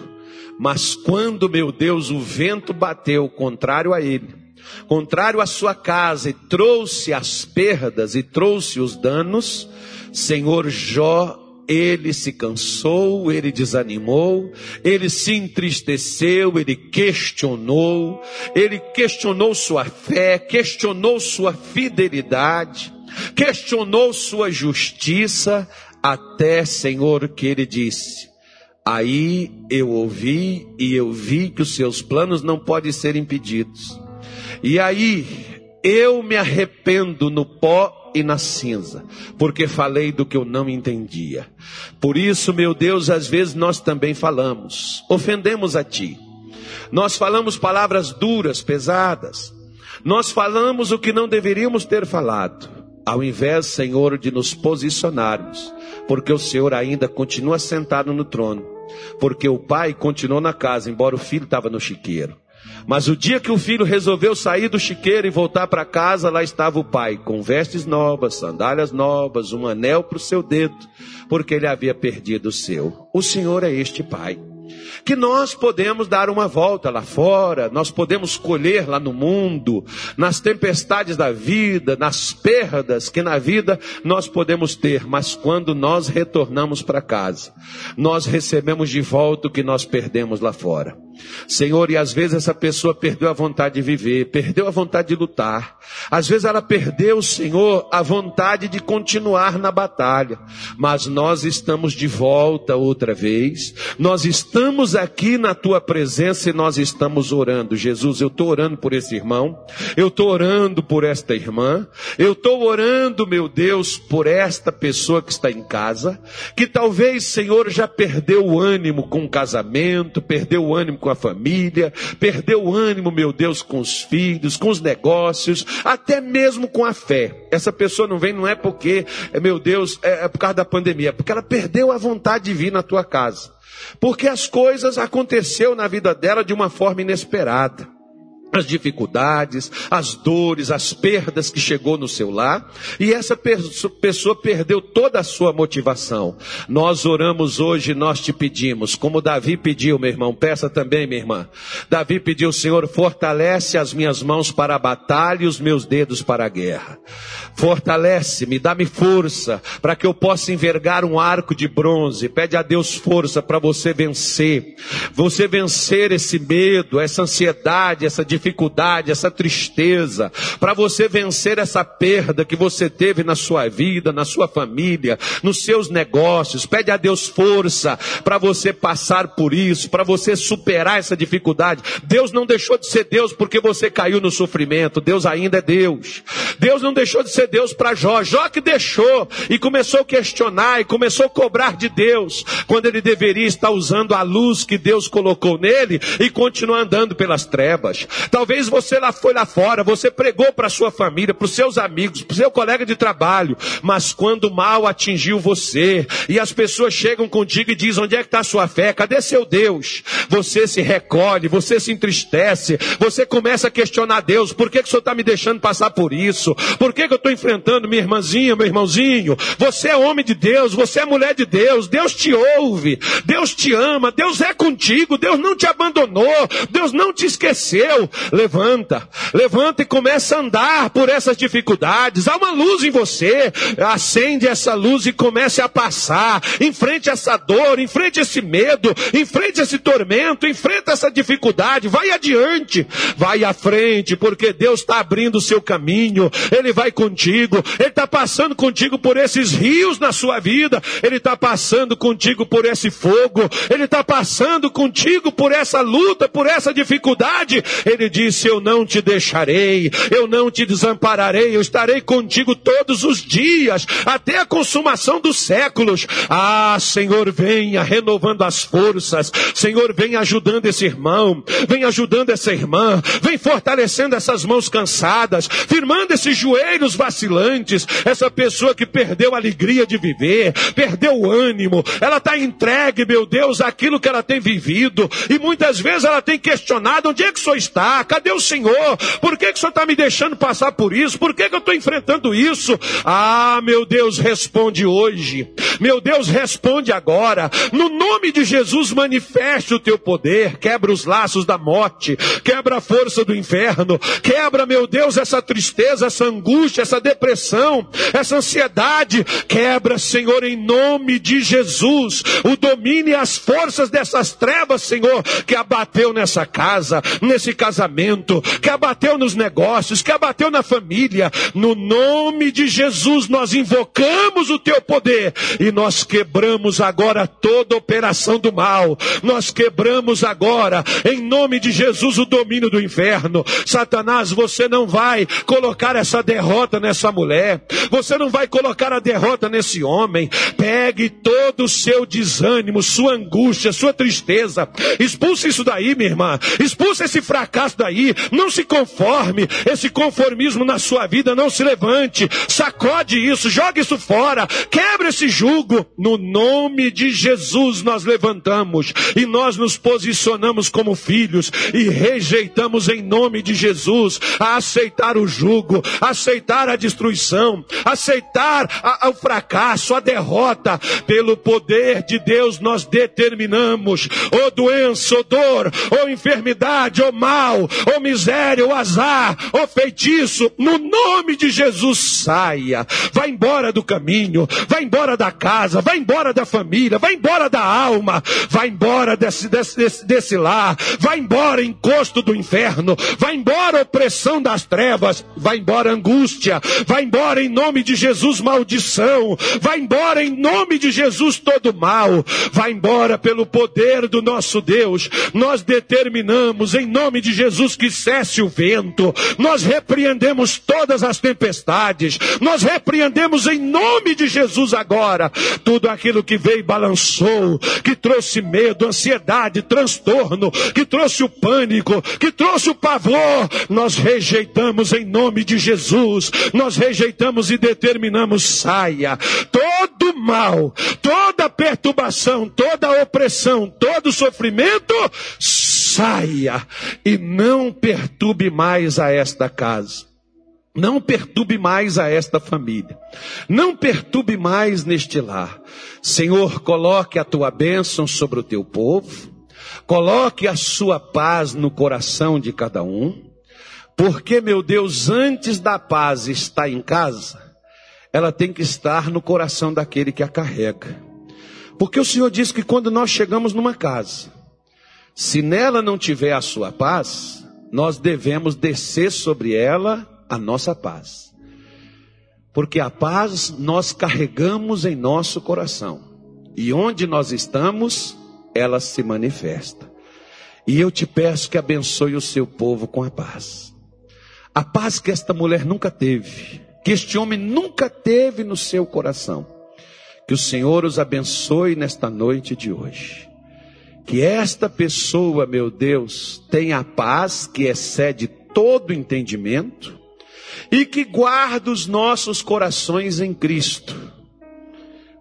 Mas quando, meu Deus, o vento bateu contrário a ele, contrário à sua casa e trouxe as perdas e trouxe os danos, Senhor Jó, ele se cansou, ele desanimou, ele se entristeceu, ele questionou, ele questionou sua fé, questionou sua fidelidade, questionou sua justiça, até, Senhor, que ele disse: Aí eu ouvi e eu vi que os seus planos não podem ser impedidos. E aí, eu me arrependo no pó e na cinza, porque falei do que eu não entendia. Por isso, meu Deus, às vezes nós também falamos, ofendemos a Ti. Nós falamos palavras duras, pesadas. Nós falamos o que não deveríamos ter falado. ao invés, Senhor, de nos posicionarmos, porque o Senhor ainda continua sentado no trono, porque o pai continuou na casa, embora o filho estava no chiqueiro. Mas o dia que o filho resolveu sair do chiqueiro e voltar para casa, lá estava o pai, com vestes novas, sandálias novas, um anel para o seu dedo, porque ele havia perdido o seu. O Senhor é este pai que nós podemos dar uma volta lá fora, nós podemos colher lá no mundo, nas tempestades da vida, nas perdas que na vida nós podemos ter, mas quando nós retornamos para casa, nós recebemos de volta o que nós perdemos lá fora. Senhor, e às vezes essa pessoa perdeu a vontade de viver, perdeu a vontade de lutar. Às vezes ela perdeu, Senhor, a vontade de continuar na batalha. Mas nós estamos de volta outra vez. Nós estamos aqui na tua presença e nós estamos orando. Jesus, eu estou orando por esse irmão. Eu estou orando por esta irmã. Eu estou orando, meu Deus, por esta pessoa que está em casa. Que talvez, Senhor, já perdeu o ânimo com o casamento, perdeu o ânimo com a família, perdeu o ânimo, meu Deus, com os filhos, com os negócios, até mesmo com a fé. Essa pessoa não vem, não é porque, é, meu Deus, é, é por causa da pandemia, é porque ela perdeu a vontade de vir na tua casa. Porque as coisas aconteceu na vida dela de uma forma inesperada as dificuldades, as dores, as perdas que chegou no seu lar, e essa pessoa perdeu toda a sua motivação. Nós oramos hoje, nós te pedimos, como Davi pediu, meu irmão, peça também, minha irmã. Davi pediu, Senhor, fortalece as minhas mãos para a batalha e os meus dedos para a guerra. Fortalece-me, dá-me força para que eu possa envergar um arco de bronze. Pede a Deus força para você vencer. Você vencer esse medo, essa ansiedade, essa dificuldade dificuldade, essa tristeza, para você vencer essa perda que você teve na sua vida, na sua família, nos seus negócios. Pede a Deus força para você passar por isso, para você superar essa dificuldade. Deus não deixou de ser Deus porque você caiu no sofrimento. Deus ainda é Deus. Deus não deixou de ser Deus para Jó. Jó que deixou e começou a questionar e começou a cobrar de Deus, quando ele deveria estar usando a luz que Deus colocou nele e continuar andando pelas trevas. Talvez você lá foi lá fora, você pregou para sua família, para os seus amigos, para o seu colega de trabalho, mas quando o mal atingiu você e as pessoas chegam contigo e dizem: onde é que está a sua fé? Cadê seu Deus? Você se recolhe, você se entristece, você começa a questionar Deus: por que, que o Senhor está me deixando passar por isso? Por que, que eu estou enfrentando minha irmãzinha, meu irmãozinho? Você é homem de Deus, você é mulher de Deus, Deus te ouve, Deus te ama, Deus é contigo, Deus não te abandonou, Deus não te esqueceu. Levanta, levanta e começa a andar por essas dificuldades. Há uma luz em você, acende essa luz e comece a passar. Enfrente essa dor, enfrente esse medo, enfrente esse tormento, enfrente essa dificuldade. Vai adiante, vai à frente, porque Deus está abrindo o seu caminho. Ele vai contigo, Ele está passando contigo por esses rios na sua vida. Ele está passando contigo por esse fogo. Ele está passando contigo por essa luta, por essa dificuldade. Ele disse: Eu não te deixarei, eu não te desampararei, eu estarei contigo todos os dias, até a consumação dos séculos. Ah, Senhor, venha renovando as forças, Senhor, vem ajudando esse irmão, vem ajudando essa irmã, vem fortalecendo essas mãos cansadas, firmando esses joelhos vacilantes, essa pessoa que perdeu a alegria de viver, perdeu o ânimo, ela está entregue, meu Deus, àquilo que ela tem vivido, e muitas vezes ela tem questionado onde é que o Senhor está, cadê o Senhor? Por que, que o Senhor está me deixando passar por isso? Por que, que eu estou enfrentando isso? Ah, meu Deus, responde hoje. Meu Deus, responde agora. No nome de Jesus, manifeste o teu poder. Quebra os laços da morte. Quebra a força do inferno. Quebra, meu Deus, essa tristeza, essa angústia, essa depressão, essa ansiedade. Quebra, Senhor, em nome de Jesus. O domínio e as forças dessas trevas, Senhor, que abateu nessa casa, nesse casamento casamento, que abateu nos negócios, que abateu na família. No nome de Jesus nós invocamos o teu poder e nós quebramos agora toda operação do mal. Nós quebramos agora, em nome de Jesus, o domínio do inferno. Satanás, você não vai colocar essa derrota nessa mulher. Você não vai colocar a derrota nesse homem. Pegue todo o seu desânimo, sua angústia, sua tristeza. Expulse isso daí, minha irmã. Expulse esse fracasso basta aí, não se conforme, esse conformismo na sua vida não se levante, sacode isso, jogue isso fora, quebre esse jugo, no nome de Jesus nós levantamos e nós nos posicionamos como filhos e rejeitamos em nome de Jesus a aceitar o jugo, aceitar a destruição, aceitar a, a, o fracasso, a derrota, pelo poder de Deus nós determinamos, ou doença, ou dor, ou enfermidade, ou mal, ou miséria, ou azar, ou feitiço, no nome de Jesus saia, vai embora do caminho, vai embora da casa, vai embora da família, vai embora da alma, vai embora desse, desse, desse, desse lar, vai embora encosto do inferno, vai embora opressão das trevas, vai embora angústia, vai embora em nome de Jesus maldição, vai embora em nome de Jesus todo mal, vai embora pelo poder do nosso Deus. Nós determinamos em nome de Jesus que cesse o vento, nós repreendemos todas as tempestades, nós repreendemos em nome de Jesus agora. Tudo aquilo que veio e balançou, que trouxe medo, ansiedade, transtorno, que trouxe o pânico, que trouxe o pavor, nós rejeitamos em nome de Jesus, nós rejeitamos e determinamos saia. Todo mal, toda perturbação, toda opressão, todo sofrimento, saia e não perturbe mais a esta casa. Não perturbe mais a esta família. Não perturbe mais neste lar. Senhor, coloque a tua bênção sobre o teu povo. Coloque a sua paz no coração de cada um. Porque, meu Deus, antes da paz estar em casa, ela tem que estar no coração daquele que a carrega. Porque o Senhor diz que quando nós chegamos numa casa, se nela não tiver a sua paz, nós devemos descer sobre ela a nossa paz. Porque a paz nós carregamos em nosso coração. E onde nós estamos, ela se manifesta. E eu te peço que abençoe o seu povo com a paz. A paz que esta mulher nunca teve, que este homem nunca teve no seu coração. Que o Senhor os abençoe nesta noite de hoje. Que esta pessoa, meu Deus, tenha a paz que excede todo entendimento e que guarda os nossos corações em Cristo.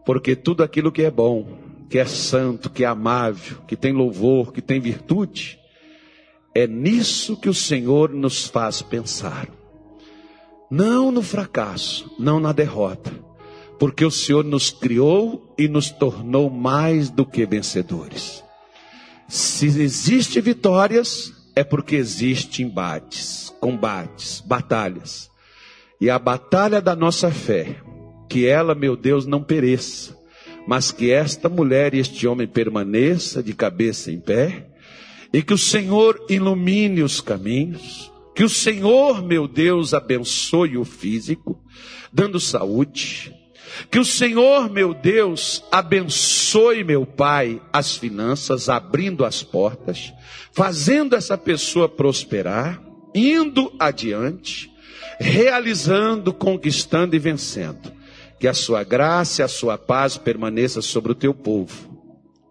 Porque tudo aquilo que é bom, que é santo, que é amável, que tem louvor, que tem virtude, é nisso que o Senhor nos faz pensar. Não no fracasso, não na derrota, porque o Senhor nos criou e nos tornou mais do que vencedores. Se existe vitórias, é porque existe embates, combates, batalhas. E a batalha da nossa fé, que ela, meu Deus, não pereça, mas que esta mulher e este homem permaneça de cabeça em pé, e que o Senhor ilumine os caminhos, que o Senhor, meu Deus, abençoe o físico, dando saúde, que o Senhor, meu Deus, abençoe, meu Pai, as finanças, abrindo as portas, fazendo essa pessoa prosperar, indo adiante, realizando, conquistando e vencendo. Que a sua graça e a sua paz permaneça sobre o teu povo.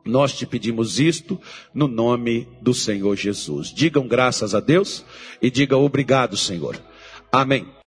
Nós te pedimos isto no nome do Senhor Jesus. Digam graças a Deus e diga obrigado, Senhor. Amém.